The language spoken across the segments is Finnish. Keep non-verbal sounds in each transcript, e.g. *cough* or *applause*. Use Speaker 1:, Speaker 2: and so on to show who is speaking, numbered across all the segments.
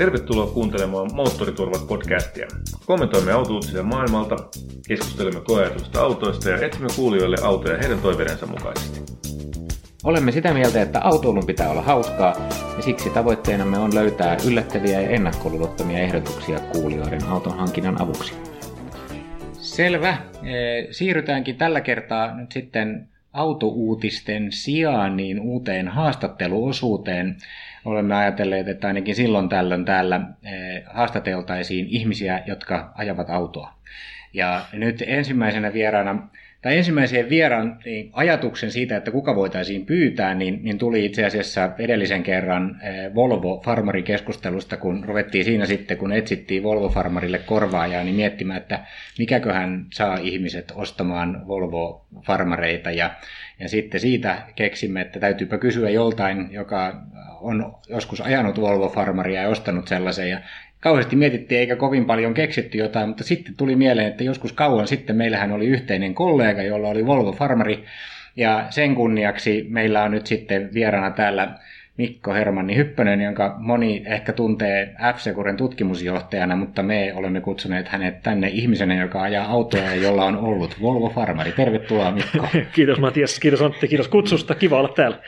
Speaker 1: Tervetuloa kuuntelemaan Moottoriturvat-podcastia. Kommentoimme autouutisia maailmalta, keskustelemme koeajatusta autoista ja etsimme kuulijoille autoja heidän toiveidensa mukaisesti.
Speaker 2: Olemme sitä mieltä, että autoilun pitää olla hauskaa, ja siksi tavoitteenamme on löytää yllättäviä ja ennakkoluulottomia ehdotuksia kuulijoiden auton hankinnan avuksi. Selvä. Siirrytäänkin tällä kertaa nyt sitten autouutisten sijaan niin uuteen haastatteluosuuteen olemme ajatelleet, että ainakin silloin tällöin täällä eh, haastateltaisiin ihmisiä, jotka ajavat autoa. Ja nyt ensimmäisenä vieraana, tai ensimmäiseen vieraan niin ajatuksen siitä, että kuka voitaisiin pyytää, niin, niin tuli itse asiassa edellisen kerran eh, Volvo Farmarin keskustelusta, kun ruvettiin siinä sitten, kun etsittiin Volvo Farmarille korvaajaa, niin miettimään, että mikäköhän saa ihmiset ostamaan Volvo Farmareita. Ja, ja sitten siitä keksimme, että täytyypä kysyä joltain, joka on joskus ajanut Volvo-farmaria ja ostanut sellaisen ja kauheasti mietittiin eikä kovin paljon keksitty jotain, mutta sitten tuli mieleen, että joskus kauan sitten meillähän oli yhteinen kollega, jolla oli Volvo-farmari ja sen kunniaksi meillä on nyt sitten vieraana täällä Mikko Hermanni Hyppönen, jonka moni ehkä tuntee f tutkimusjohtajana, mutta me olemme kutsuneet hänet tänne ihmisenä, joka ajaa autoja ja jolla on ollut Volvo Farmari. Tervetuloa Mikko. *laughs*
Speaker 3: kiitos Matias, kiitos Antti, kiitos kutsusta, kiva olla täällä.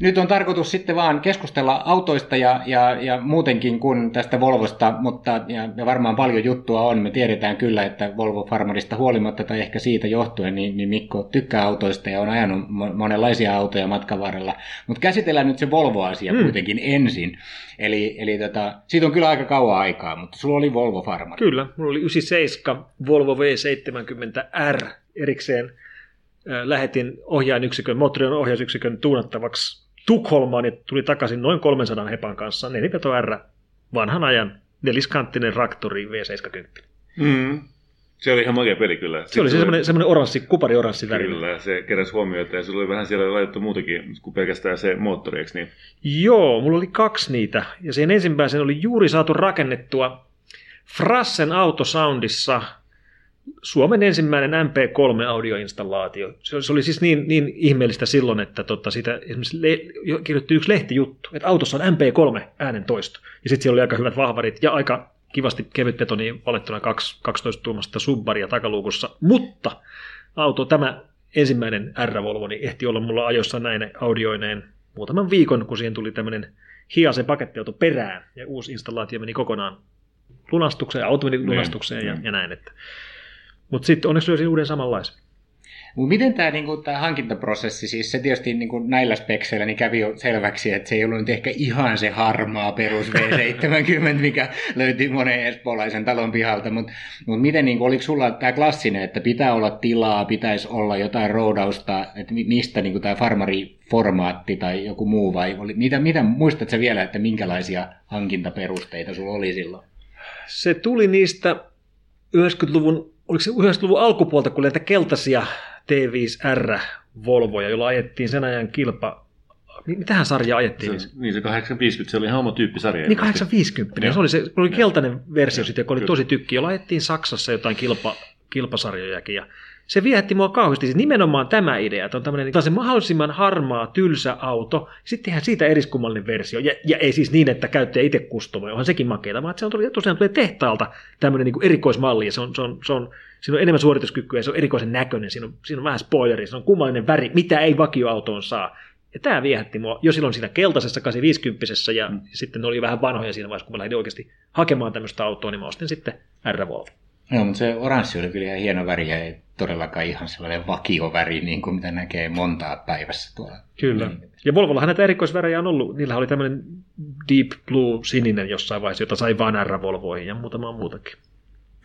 Speaker 2: Nyt on tarkoitus sitten vaan keskustella autoista ja, ja, ja muutenkin kuin tästä Volvosta, mutta ja, ja varmaan paljon juttua on. Me tiedetään kyllä, että Volvo Farmarista huolimatta tai ehkä siitä johtuen, niin, niin Mikko tykkää autoista ja on ajanut monenlaisia autoja matkan varrella. Mutta käsitellään nyt se Volvo-asia hmm. kuitenkin ensin. Eli, eli tota, siitä on kyllä aika kauan aikaa, mutta sulla oli Volvo Farmari.
Speaker 3: Kyllä, mulla oli 97 Volvo V70R erikseen lähetin ohjainyksikön, moottorin ohjausyksikön tuunattavaksi Tukholmaan ja tuli takaisin noin 300 hepan kanssa, neliveto R, vanhan ajan neliskanttinen raktori V70.
Speaker 1: Mm. Se oli ihan makea peli kyllä.
Speaker 3: Se oli se semmoinen, semmoinen oranssi, kupari oranssi väri.
Speaker 1: Kyllä, se keräsi huomiota ja se oli vähän siellä laitettu muutakin kuin pelkästään se moottori, eikö niin?
Speaker 3: Joo, mulla oli kaksi niitä ja sen ensimmäisen oli juuri saatu rakennettua Frassen Autosoundissa Suomen ensimmäinen MP3-audioinstallaatio. Se oli siis niin, niin ihmeellistä silloin, että tota, sitä esimerkiksi le- kirjoitti yksi lehtijuttu, että autossa on MP3 toisto. Ja sitten siellä oli aika hyvät vahvarit ja aika kivasti kevyt betoni valettuna 12 tuumasta subbaria takaluukussa. Mutta auto, tämä ensimmäinen R-Volvo, niin ehti olla mulla ajossa näin audioineen muutaman viikon, kun siihen tuli tämmöinen hiasen pakettiauto perään ja uusi installaatio meni kokonaan lunastukseen, ja auto meni niin, lunastukseen ja, niin. ja näin. Että mutta sitten onneksi löysin uuden samanlaisen.
Speaker 2: Mut miten tämä niinku, tää hankintaprosessi, siis se tietysti niinku, näillä spekseillä niin kävi jo selväksi, että se ei ollut nyt ehkä ihan se harmaa perus V70, mikä löytyi monen espoolaisen talon pihalta, mutta mut miten, niinku, oliko sulla tämä klassinen, että pitää olla tilaa, pitäisi olla jotain roudausta, että mistä niinku, tämä farmariformaatti tai joku muu, vai oli, mitä, mitä muistatko vielä, että minkälaisia hankintaperusteita sulla oli silloin?
Speaker 3: Se tuli niistä 90-luvun oliko se 90-luvun alkupuolta, kun näitä keltaisia T5R Volvoja, joilla ajettiin sen ajan kilpa, Mitähän sarjaa ajettiin?
Speaker 1: Se, niin se 850, se oli ihan oma tyyppisarja.
Speaker 3: Niin 850, se oli, se oli keltainen versio sitten, joka oli tosi tykki, jolla ajettiin Saksassa jotain kilpa, kilpasarjojakin. Ja se viehätti mua kauheasti. Siis nimenomaan tämä idea, että on tämmöinen se mahdollisimman harmaa, tylsä auto, sitten tehdään siitä eriskummallinen versio. Ja, ja ei siis niin, että käyttäjä itse kustomoi, onhan sekin makeita, vaan se on tosiaan tulee tehtaalta tämmöinen niin erikoismalli, ja se on, se on, se on, siinä on enemmän suorituskykyä, ja se on erikoisen näköinen, siinä on, siinä on vähän spoileri, se on kummallinen väri, mitä ei vakioautoon saa. Ja tämä viehätti mua jo silloin siinä keltaisessa 850 ja mm. sitten ne oli vähän vanhoja siinä vaiheessa, kun mä lähdin oikeasti hakemaan tämmöistä autoa, niin mä ostin sitten R-Volvo.
Speaker 2: Joo, mutta se oranssi oli kyllä ihan hieno väri ja ei todellakaan ihan sellainen vakioväri, niin kuin mitä näkee montaa päivässä tuolla.
Speaker 3: Kyllä. Ja Volvollahan näitä erikoisvärejä on ollut. Niillä oli tämmöinen Deep Blue sininen jossain vaiheessa, jota sai vain R-Volvoihin ja muutama muutakin.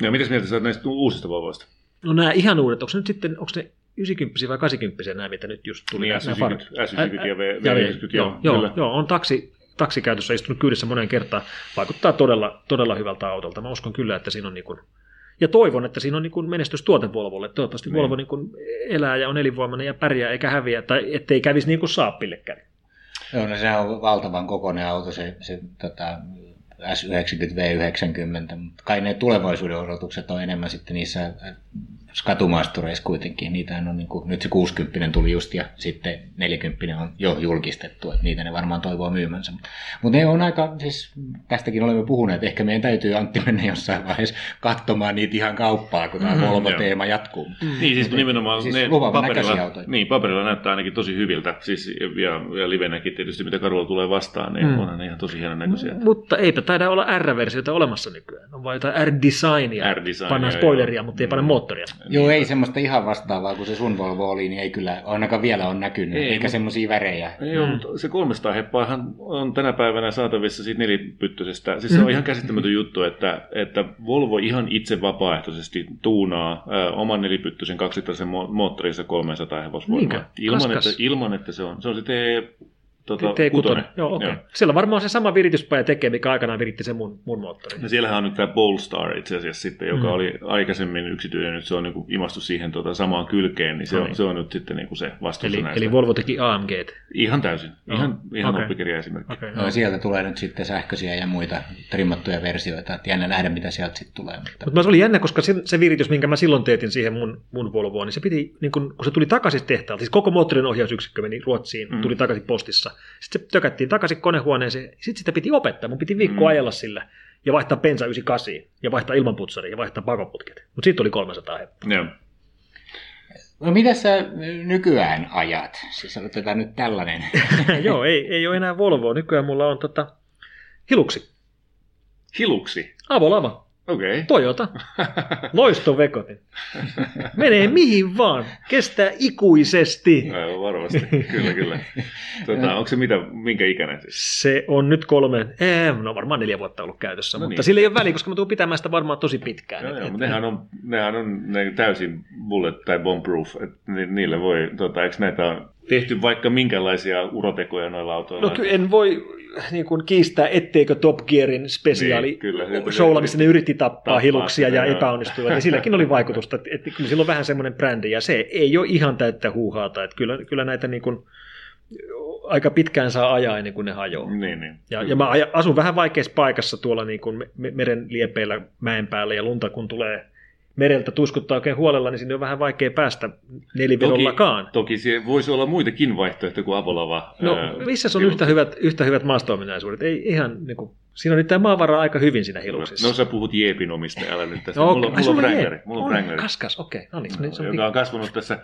Speaker 1: Ja mitäs mieltä sä näistä uusista Volvoista?
Speaker 3: No nämä ihan uudet, onko ne nyt sitten, onko ne 90 vai 80 nämä, mitä nyt just tuli.
Speaker 1: Niin,
Speaker 3: nämä
Speaker 1: S90,
Speaker 3: farkut.
Speaker 1: S90 ja V-
Speaker 3: Ä- ä-
Speaker 1: V90, joo,
Speaker 3: joo, joo, on taksi, taksikäytössä istunut kyydissä moneen kertaan. Vaikuttaa todella, todella hyvältä autolta. Mä uskon kyllä, että siinä on niin kuin, ja toivon, että siinä on niin kuin menestystuote Volvolle. Toivottavasti
Speaker 1: Niin.
Speaker 3: Volvo niin kuin elää ja on elinvoimainen ja pärjää eikä häviä, tai ettei kävisi niin kuin Saapille kävi.
Speaker 2: Joo, no sehän on valtavan kokoinen auto, se, se tota, S90, V90, mutta kai ne tulevaisuuden odotukset on enemmän sitten niissä skatumaastureissa kuitenkin. Niitähän on niin kuin, nyt se 60 tuli just ja sitten 40 on jo julkistettu, että niitä ne varmaan toivoo myymänsä. Mutta ne on aika, siis tästäkin olemme puhuneet, ehkä meidän täytyy Antti mennä jossain vaiheessa katsomaan niitä ihan kauppaa, kun tämä Volvo-teema jatkuu.
Speaker 1: Niin, siis nimenomaan
Speaker 2: Siis
Speaker 1: ne paperilla, niin, paperilla näyttää ainakin tosi hyviltä. Siis, ja, ja livenäkin tietysti, mitä karulla tulee vastaan, niin
Speaker 3: Mm.
Speaker 1: onhan ne ihan tosi hienon näköisiä.
Speaker 3: Mutta eipä taida olla R-versioita olemassa nykyään. On vain jotain R-designia.
Speaker 1: R-designia,
Speaker 3: Pannaan
Speaker 1: joo.
Speaker 3: spoileria, mutta ei panna
Speaker 1: Mm.
Speaker 3: moottoria.
Speaker 2: Joo, ei semmoista ihan vastaavaa kuin se sun Volvo oli, niin ei kyllä ainakaan vielä ole näkynyt,
Speaker 1: Ei,
Speaker 2: ei, eikä semmoisia värejä.
Speaker 1: Joo,
Speaker 3: Mm.
Speaker 1: mutta se 300 heppaahan on tänä päivänä saatavissa siitä nelipyttöisestä. Siis se on
Speaker 3: Mm.
Speaker 1: ihan käsittämätön juttu, että, että Volvo ihan itse vapaaehtoisesti tuunaa ö, oman nelipyttöisen kaksilitraisen mo- moottorinsa 300 hevosvoimaa. Ilman että, ilman, että se on. Se on se T, tota,
Speaker 3: T6.
Speaker 1: kutonen.
Speaker 3: Joo, okei.
Speaker 1: Joo.
Speaker 3: Okay. Siellä varmaan se sama virityspaja tekee, mikä aikanaan viritti sen mun, mun moottorin.
Speaker 1: No siellähän on nyt tämä Polestar itse asiassa sitten, joka
Speaker 3: Mm.
Speaker 1: oli aikaisemmin yksityinen, nyt se on niin imastu siihen tota, samaan kylkeen, niin se,
Speaker 3: No
Speaker 1: on,
Speaker 3: niin.
Speaker 1: se on nyt sitten niin kuin se vastuussa
Speaker 3: Eli,
Speaker 1: näistä.
Speaker 3: eli Volvo teki AMG.
Speaker 1: Ihan täysin,
Speaker 3: Joo.
Speaker 1: ihan, ihan
Speaker 3: Okei.
Speaker 1: oppikirja esimerkki.
Speaker 3: Okay,
Speaker 2: No, sieltä tulee nyt sitten sähköisiä ja muita trimmattuja versioita, että jännä nähdä, mitä sieltä sitten tulee. Mutta...
Speaker 3: Mutta se oli jännä, koska se, se viritys, minkä mä silloin teetin siihen mun, mun Volvoon, niin se piti, niin kun, kun se tuli takaisin tehtaalta, siis koko moottorin ohjausyksikkö meni Ruotsiin,
Speaker 1: Mm.
Speaker 3: mm. tuli takaisin postissa. Sitten se tökättiin takaisin konehuoneeseen, sitten sitä piti opettaa, mun piti viikko
Speaker 1: Mm.
Speaker 3: ajella sillä ja vaihtaa bensa 98 ja vaihtaa ilmanputsari ja vaihtaa pakoputket. Mutta siitä oli 300 heppaa.
Speaker 1: Joo.
Speaker 2: No mitä sä nykyään ajat? Siis otetaan nyt tällainen. *laughs*
Speaker 3: Joo, ei, ei ole enää Volvoa. Nykyään mulla on tota, Hiluksi,
Speaker 1: Hiluksi.
Speaker 3: avolava.
Speaker 1: Okay.
Speaker 3: Toyota, loistovekotin. Menee mihin vaan, kestää ikuisesti.
Speaker 1: Aivan varmasti, kyllä, kyllä. Tota, *laughs* onko se mitä, minkä ikäinen siis?
Speaker 3: Se on nyt kolme, eh, no varmaan neljä vuotta ollut käytössä,
Speaker 1: No
Speaker 3: mutta
Speaker 1: niin.
Speaker 3: sillä ei ole väliä, koska mä tuun pitämään sitä varmaan tosi pitkään.
Speaker 1: Joo,
Speaker 3: Et-
Speaker 1: joo,
Speaker 3: et-
Speaker 1: mutta nehän on, nehän on ne täysin bullet- tai bomb-proof, että ni, niille voi, tota, eikö näitä on tehty vaikka minkälaisia urotekoja noilla autoilla?
Speaker 3: No kyllä en voi niin kuin kiistää, etteikö Top Gearin spesiaali
Speaker 1: Niin, kyllä, sieltä
Speaker 3: showlla,
Speaker 1: se-
Speaker 3: missä ne yritti tappaa,
Speaker 1: tappaa
Speaker 3: hiluksia ja
Speaker 1: joo.
Speaker 3: epäonnistuivat. Ja silläkin oli vaikutusta, että, että kyllä sillä on vähän semmoinen brändi, ja se ei ole ihan täyttä huuhaata. Että kyllä, kyllä näitä niin kuin, aika pitkään saa ajaa ennen kuin ne hajoaa.
Speaker 1: Niin, niin.
Speaker 3: Ja, ja mä asun vähän vaikeassa paikassa tuolla niin kuin me- meren liepeillä mäen päällä, ja lunta kun tulee mereltä tuiskuttaa oikein huolella, niin sinne on vähän vaikea päästä nelivedollakaan.
Speaker 1: Toki se voisi olla muitakin vaihtoehtoja kuin avolava.
Speaker 3: No, missä on yhtä hyvät, yhtä hyvät maasto-ominaisuudet? Ei ihan, niin kuin, siinä on nyt tämä maavara aika hyvin siinä hiluksissa.
Speaker 1: No sä puhut Jeepin omista, älä nyt tästä.
Speaker 3: No,
Speaker 1: mulla,
Speaker 3: ai,
Speaker 1: mulla on Wrangleri. Mulla on Wrangleri.
Speaker 3: Kaskas, okei. No niin, se on
Speaker 1: joka on kasvanut tässä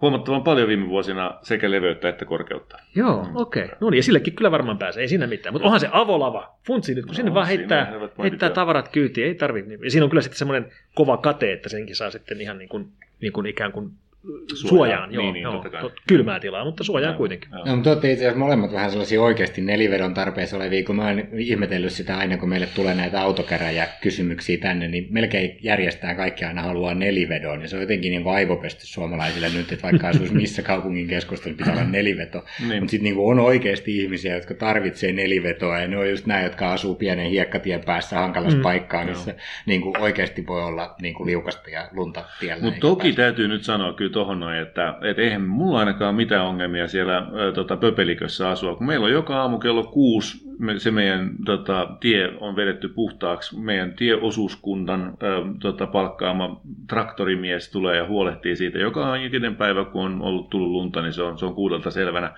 Speaker 1: huomattavan paljon viime vuosina sekä leveyttä että korkeutta.
Speaker 3: Joo, okei. Okay. No niin, ja sillekin kyllä varmaan pääsee, ei siinä mitään. Mutta onhan se avolava. Funtsi nyt, kun
Speaker 1: No,
Speaker 3: sinne vaan heittää, heittää tavarat kyytiin, ei tarvitse. Niin. Ja siinä on kyllä sitten semmoinen kova kate, että senkin saa sitten ihan niin kuin, niin kuin ikään kuin
Speaker 1: Suojaan.
Speaker 3: suojaan.
Speaker 1: Niin,
Speaker 3: Joo,
Speaker 1: niin,
Speaker 3: joo,
Speaker 1: totta kai.
Speaker 3: tot- kylmää tilaa, mutta suojaan
Speaker 1: Joo,
Speaker 3: kuitenkin.
Speaker 1: joo.
Speaker 2: No, mutta olette itse asiassa molemmat vähän sellaisia oikeasti nelivedon tarpeessa olevia, kun mä oon ihmetellyt sitä aina, kun meille tulee näitä autokäräjäkysymyksiä tänne, niin melkein järjestää kaikki aina haluaa nelivedon, ja se on jotenkin niin aivopesty suomalaisille nyt, että vaikka asuisi missä kaupungin keskustassa, pitää olla neliveto.
Speaker 1: Niin.
Speaker 2: Mutta sitten niin on oikeasti ihmisiä, jotka tarvitsee nelivetoa, ja ne on just nämä, jotka asuu pienen hiekkatien päässä hankalassa mm,
Speaker 3: Mm,
Speaker 2: paikkaa, missä niin kuin oikeasti voi olla niin kuin liukasta ja lunta tiellä.
Speaker 1: Mutta toki
Speaker 2: pääse.
Speaker 1: täytyy nyt sanoa kyllä tuohon noin, että et eihän mulla ainakaan mitään ongelmia siellä ö, tota, pöpelikössä asua, kun meillä on joka aamu kello kuusi me, se meidän tota, tie on vedetty puhtaaksi. Meidän tieosuuskunnan ö, tota, palkkaama traktorimies tulee ja huolehtii siitä. Joka ikinen päivä, kun on ollut tullut lunta, niin se on, se on kuudelta selvänä.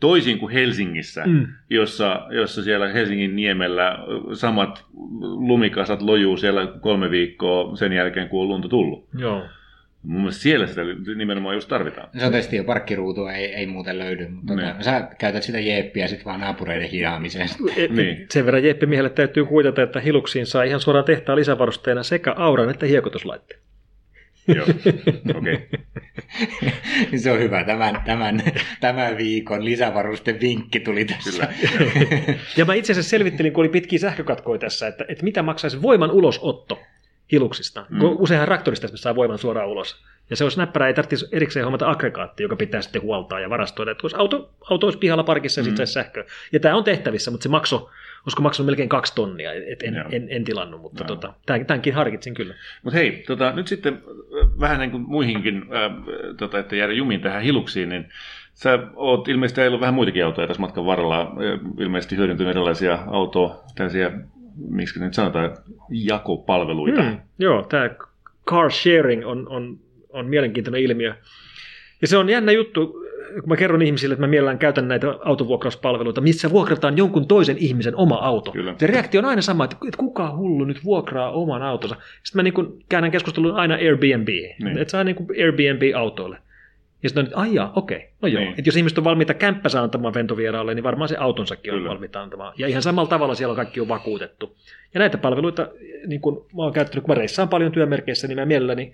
Speaker 1: Toisin kuin Helsingissä,
Speaker 3: Mm.
Speaker 1: jossa, jossa siellä Helsingin niemellä samat lumikasat lojuu siellä kolme viikkoa sen jälkeen, kun on lunta tullut.
Speaker 3: Joo.
Speaker 1: Mun mielestä siellä sitä nimenomaan just tarvitaan.
Speaker 2: Se on tietysti jo parkkiruutua, ei, ei muuten löydy. Mutta
Speaker 1: Niin.
Speaker 2: tota, sä käytät sitä jeeppiä sitten vaan naapureiden hiaamiseen. *laughs*
Speaker 3: Et,
Speaker 1: Niin.
Speaker 3: Sen verran Jeppe Miehelle täytyy kuitata, että Hiluksiin saa ihan suoraan tehtaan lisävarusteena sekä auran että hiekotuslaitteen.
Speaker 1: Joo, *laughs* okei. Okay. *laughs*
Speaker 2: se on hyvä. Tämän, tämän, tämän viikon lisävarusten vinkki tuli tässä.
Speaker 1: Kyllä.
Speaker 3: Ja mä itse asiassa selvittelin, kun oli pitkiä sähkökatkoja tässä, että, että mitä maksaisi voiman ulosotto hiluksista.
Speaker 1: Mm.
Speaker 3: Mm. Useinhan traktorista saa voiman suoraan ulos. Ja se olisi näppärää, ei tarvitsisi erikseen hommata aggregaatti, joka pitää sitten huoltaa ja varastoida. Että olisi auto, auto olisi pihalla parkissa ja mm. sitten sähköä. Ja tämä on tehtävissä, mutta se maksoi olisiko maksanut melkein kaksi tonnia, et en, en, en, en tilannut, mutta tota, tämänkin harkitsin kyllä.
Speaker 1: Mutta hei, tota, nyt sitten vähän niin kuin muihinkin, äh, tota, että jäädä jumiin tähän hiluksiin, niin Sä oot ilmeisesti ollut vähän muitakin autoja tässä matkan varrella, ilmeisesti hyödyntynyt erilaisia autoja, tällaisia, miksi nyt sanotaan, jakopalveluita. Mm,
Speaker 3: joo, tämä car sharing on, on, on mielenkiintoinen ilmiö. Ja se on jännä juttu, kun mä kerron ihmisille, että mä mielellään käytän näitä autovuokrauspalveluita, missä vuokrataan jonkun toisen ihmisen oma auto. Kyllä. Se reaktio on aina sama, että kuka hullu nyt vuokraa oman autonsa. Sitten mä niin käännän keskustelun aina Airbnb, niin. että saa niin Airbnb-autoille. Ja sitten on, että aijaa, okei, no joo. Niin. Että jos ihmiset on valmiita kämppänsä antamaan ventovieraalle, niin varmaan se autonsakin on Kyllä. valmiita antamaan. Ja ihan samalla tavalla siellä on kaikki on vakuutettu. Ja näitä palveluita, niin kun mä oon käyttänyt, kun mä reissaan paljon työmerkeissä, niin mä mielelläni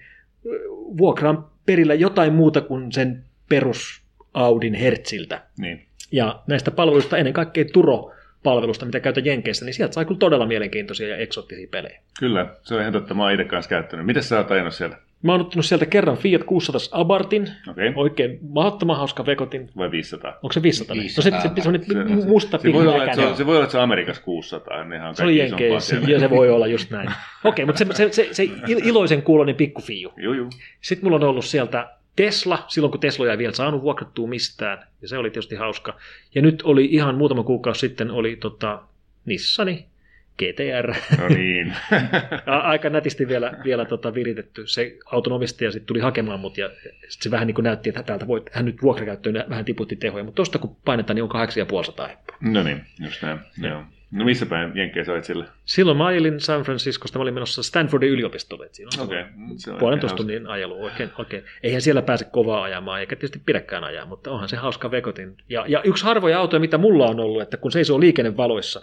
Speaker 3: vuokraan perillä jotain muuta kuin sen perus Audin Hertziltä.
Speaker 1: Niin.
Speaker 3: Ja näistä palveluista ennen kaikkea Turo palvelusta, mitä käytän Jenkeissä, niin sieltä sai kyllä todella mielenkiintoisia ja eksottisia pelejä.
Speaker 1: Kyllä, se on ihan totta. Mä oon itse kanssa käyttänyt. Miten sä oot ajanut siellä?
Speaker 3: Mä oon ottanut sieltä kerran Fiat 600 Abartin, okay. oikein mahdottoman hauska vekotin.
Speaker 1: Vai 500?
Speaker 3: Onko se 500? 500. No se, se, se, on se, musta
Speaker 1: se, voi olla, se, se voi olla, että se on Amerikassa 600. Nehän on
Speaker 3: se on Jenkeissä, ja se voi olla just näin. Okei, okay, mutta se, se, se, se iloisen kuulonen pikkufiu.
Speaker 1: Joo, joo.
Speaker 3: Sitten mulla on ollut sieltä Tesla, silloin kun Tesla ei vielä saanut vuokrattua mistään, ja se oli tietysti hauska. Ja nyt oli ihan muutama kuukausi sitten oli tota, Nissani GTR.
Speaker 1: No niin. *laughs*
Speaker 3: Aika nätisti vielä, vielä tota viritetty. Se autonomistaja sitten tuli hakemaan mut ja sit se vähän niin kuin näytti, että täältä voi, hän nyt vuokrakäyttöön vähän tiputti tehoja, mutta tosta kun painetaan, niin on 8500.
Speaker 1: No niin, just näin. Joo. No missä päin Jenkkejä sä sillä?
Speaker 3: Silloin mä ajelin San Franciscosta, mä olin menossa Stanfordin yliopistolle. Siinä
Speaker 1: on okay.
Speaker 3: puolentoista tunnin ajelu. Oikein, oikein. Eihän siellä pääse kovaa ajamaan, eikä tietysti pidäkään ajaa, mutta onhan se hauska vekotin. Ja, ja yksi harvoja autoja, mitä mulla on ollut, että kun seisoo liikennevaloissa,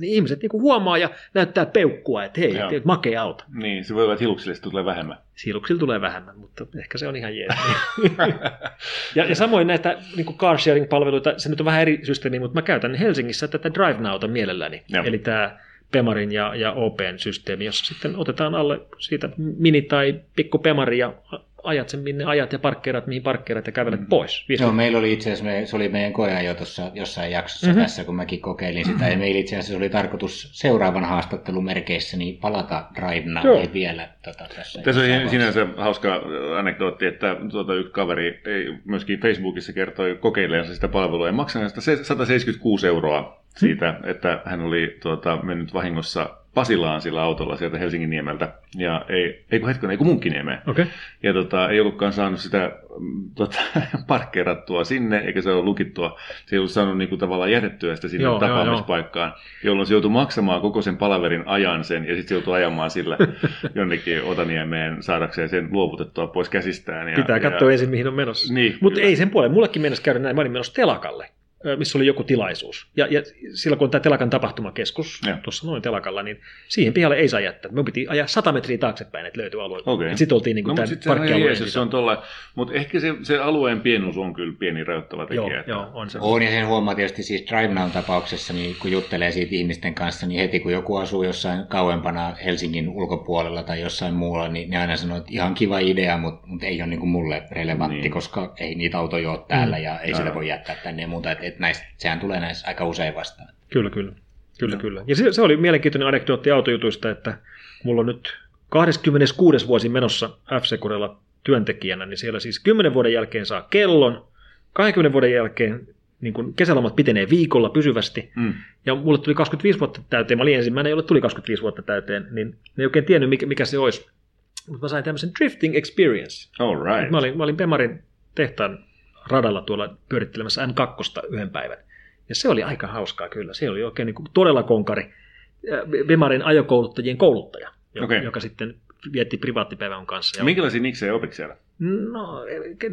Speaker 3: niin ihmiset niinku huomaa ja näyttää peukkua, että hei, että makea auto.
Speaker 1: Niin, se voi olla, että hiluksille tulee vähemmän.
Speaker 3: Hiluksille tulee vähemmän, mutta ehkä se on ihan jees. *laughs* *laughs* ja, ja samoin näitä niin car sharing-palveluita, se nyt on vähän eri systeemi, mutta mä käytän Helsingissä tätä Drive Nowta mielelläni. Ja. Eli tämä Pemarin ja, ja Open systeemi, jossa sitten otetaan alle siitä mini- tai pikku Pemari ja ajat sen minne ajat ja parkkeerat mihin parkkeerat ja kävelet mm. pois.
Speaker 2: Joo, meillä oli itse asiassa, se oli meidän jo tuossa jossain jaksossa mm-hmm. tässä, kun mäkin kokeilin sitä, ja meillä itse asiassa oli tarkoitus seuraavan haastattelun merkeissä niin palata Drivena Joo. ei vielä tota, tässä.
Speaker 1: Tässä on sinänsä hauska anekdootti, että tuota, yksi kaveri ei, myöskin Facebookissa kertoi kokeileensa sitä palvelua ja maksaa 176 euroa siitä, että hän oli tuota, mennyt vahingossa Pasilaan sillä autolla sieltä Helsingin niemeltä. Ja ei, ei kun hetken, ei kun Munkkiniemeen.
Speaker 3: Okay.
Speaker 1: Ja tota, ei ollutkaan saanut sitä mm, tota, *laughs* parkkeerattua sinne, eikä se ole lukittua. Se ei ollut saanut niin kuin, tavallaan jätettyä sitä sinne joo, tapaamispaikkaan, joo, joo. jolloin se joutui maksamaan koko sen palaverin ajan sen, ja sitten se joutui ajamaan sillä *laughs* jonnekin Otaniemeen saadakseen sen luovutettua pois käsistään. Ja,
Speaker 3: Pitää katsoa ja... ensin, mihin on menossa.
Speaker 1: Niin,
Speaker 3: Mutta ei sen puoleen. Mullekin mennessä käydä näin. Mä olin menossa telakalle missä oli joku tilaisuus. Ja, ja silloin kun on tämä telakan tapahtumakeskus ja. tuossa noin telakalla, niin siihen pihalle ei saa jättää. Me piti ajaa 100 metriä taaksepäin, että löytyy alue.
Speaker 1: Okay.
Speaker 3: Sitten oltiin niin kuin no, tämän parkkialueen.
Speaker 1: Se on tolla, mutta ehkä se, se, alueen pienuus on kyllä pieni rajoittava tekijä.
Speaker 3: Joo, että... joo on se.
Speaker 2: On ja sen huomaa tietysti siis Drive tapauksessa, niin kun juttelee siitä ihmisten kanssa, niin heti kun joku asuu jossain kauempana Helsingin ulkopuolella tai jossain muualla, niin ne aina sanoo, että ihan kiva idea, mutta, mutta ei ole niin kuin mulle relevantti, niin. koska ei niitä autoja ole täällä mm. ja ei Aivan. sitä voi jättää tänne ja muuta. Että, että näistä, sehän tulee näissä aika usein vastaan.
Speaker 3: Kyllä, kyllä. Kyllä, no. kyllä. Ja se, se oli mielenkiintoinen anekdootti autojutuista, että mulla on nyt 26. vuosi menossa f työntekijänä, niin siellä siis 10 vuoden jälkeen saa kellon, 20 vuoden jälkeen niin kun kesälomat pitenee viikolla pysyvästi, mm. ja mulle tuli 25 vuotta täyteen, mä olin ensimmäinen, jolle tuli 25 vuotta täyteen, niin ne ei oikein tiennyt, mikä, mikä se olisi. Mutta mä sain tämmöisen drifting experience.
Speaker 1: All right.
Speaker 3: Mä olin, mä olin Pemarin tehtaan radalla tuolla pyörittelemässä N2 yhden päivän. Ja se oli aika hauskaa kyllä. Se oli oikein niin kuin todella konkari. Bemarin ajokouluttajien kouluttaja, joka, okay. joka sitten vietti privaattipäivän kanssa.
Speaker 1: Ja minkälaisia niksejä opit siellä?
Speaker 3: No,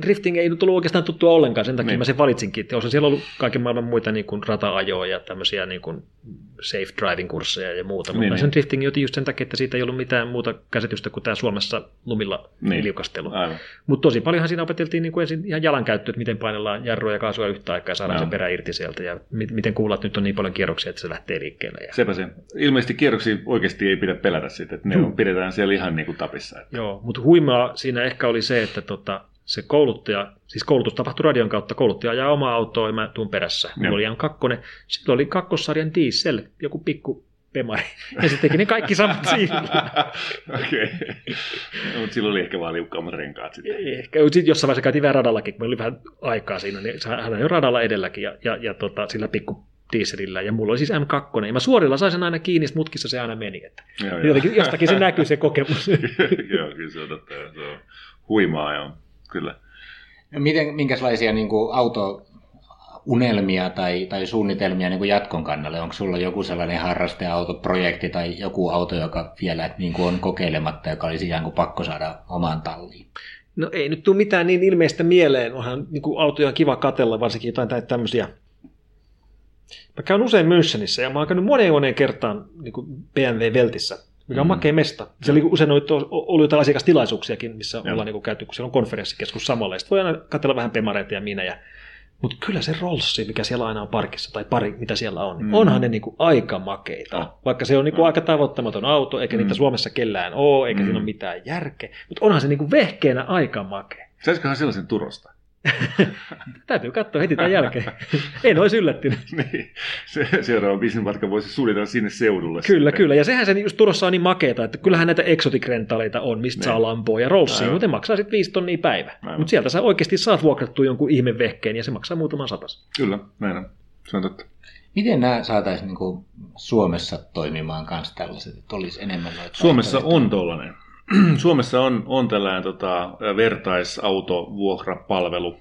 Speaker 3: drifting ei nyt ollut oikeastaan tuttua ollenkaan, sen takia niin. mä sen valitsinkin. Osa siellä ollut kaiken maailman muita niin kuin rata-ajoja ja tämmöisiä niin kuin safe driving kursseja ja muuta, mutta niin, sen niin. driftingin otin just sen takia, että siitä ei ollut mitään muuta käsitystä kuin tämä Suomessa lumilla niin. liukastelu. Mutta tosi paljonhan siinä opeteltiin niin kuin ensin ihan jalankäyttöä, että miten painellaan jarrua ja kaasua yhtä aikaa ja saadaan se perä irti sieltä ja miten kuulat nyt on niin paljon kierroksia, että se lähtee liikkeelle. Ja...
Speaker 1: Sepä se. Ilmeisesti kierroksia oikeasti ei pidä pelätä siitä, että ne on, pidetään siellä ihan niin kuin tapissa. Että...
Speaker 3: Joo, mutta huimaa siinä ehkä oli se, että tota, se kouluttaja, siis koulutus tapahtui radion kautta, kouluttaja ajaa omaa autoa ja mä tuun perässä. Mulla oli M2, sitten oli kakkossarjan diesel, joku pikku pemari. *laughs* Ja sitten teki ne kaikki samat *laughs* siinä.
Speaker 1: Okei. Mutta silloin oli ehkä vaan liukkaammat renkaat sitten.
Speaker 3: Ehkä, sitten jossain vaiheessa käytiin vähän radallakin, kun meillä oli vähän aikaa siinä, niin hän on jo radalla edelläkin ja, ja, ja tota, sillä pikku dieselillä, ja mulla oli siis M2, ja mä suorilla sain sen aina kiinni, mutkissa se aina meni. Että
Speaker 1: Joo,
Speaker 3: jotenkin, jostakin se näkyy se kokemus. *laughs*
Speaker 1: joo, kyllä se on totta. Se on huimaa, joo. Kyllä.
Speaker 2: No miten, minkälaisia niin kuin auto, unelmia tai, tai suunnitelmia niin kuin jatkon kannalle? Onko sulla joku sellainen harrasteautoprojekti tai joku auto, joka vielä niin kuin on kokeilematta, joka olisi ihan kuin pakko saada omaan talliin?
Speaker 3: No ei nyt tule mitään niin ilmeistä mieleen. Onhan niin kuin autoja on kiva katella, varsinkin jotain tämmöisiä. Mä käyn usein Münchenissä ja mä oon käynyt moneen moneen kertaan niin kuin BMW Veltissä, mikä on mm. makea mesta. Siellä oli usein ollut, ollut jotain asiakastilaisuuksiakin, missä Joo. ollaan niin kuin käyty, kun siellä on konferenssikeskus samalla. Ja sitten voi aina katsella vähän pemareita ja minä. Ja mutta kyllä se Rollsi, mikä siellä aina on parkissa, tai pari, mitä siellä on, niin mm. onhan ne niinku aika makeita. Oh. Vaikka se on niinku oh. aika tavoittamaton auto, eikä mm. niitä Suomessa kellään ole, eikä mm. siinä ole mitään järkeä. Mutta onhan se niinku vehkeenä aika makea.
Speaker 1: Saisikohan sellaisen Turosta? *laughs*
Speaker 3: Täytyy katsoa heti tämän jälkeen. en olisi yllättynyt. *laughs*
Speaker 1: niin. Se, seuraava bisnesmatka voisi suunnitella sinne seudulle.
Speaker 3: Kyllä, sitten. kyllä. Ja sehän se just Turossa on niin makeeta, että kyllähän näitä exotic on, mistä ne. saa lampoa ja rollsia, mutta ne maksaa sitten viisi tonnia päivä. Mutta sieltä sä oikeasti saat vuokrattua jonkun ihmevehkeen ja se maksaa muutaman satas.
Speaker 1: Kyllä, näin on. Se on totta.
Speaker 2: Miten nämä saataisiin niin Suomessa toimimaan kanssa tällaiset, että olisi enemmän noita
Speaker 1: Suomessa on tuollainen. *clears throat* Suomessa on, on tällainen tota, vertaisautovuokrapalvelu.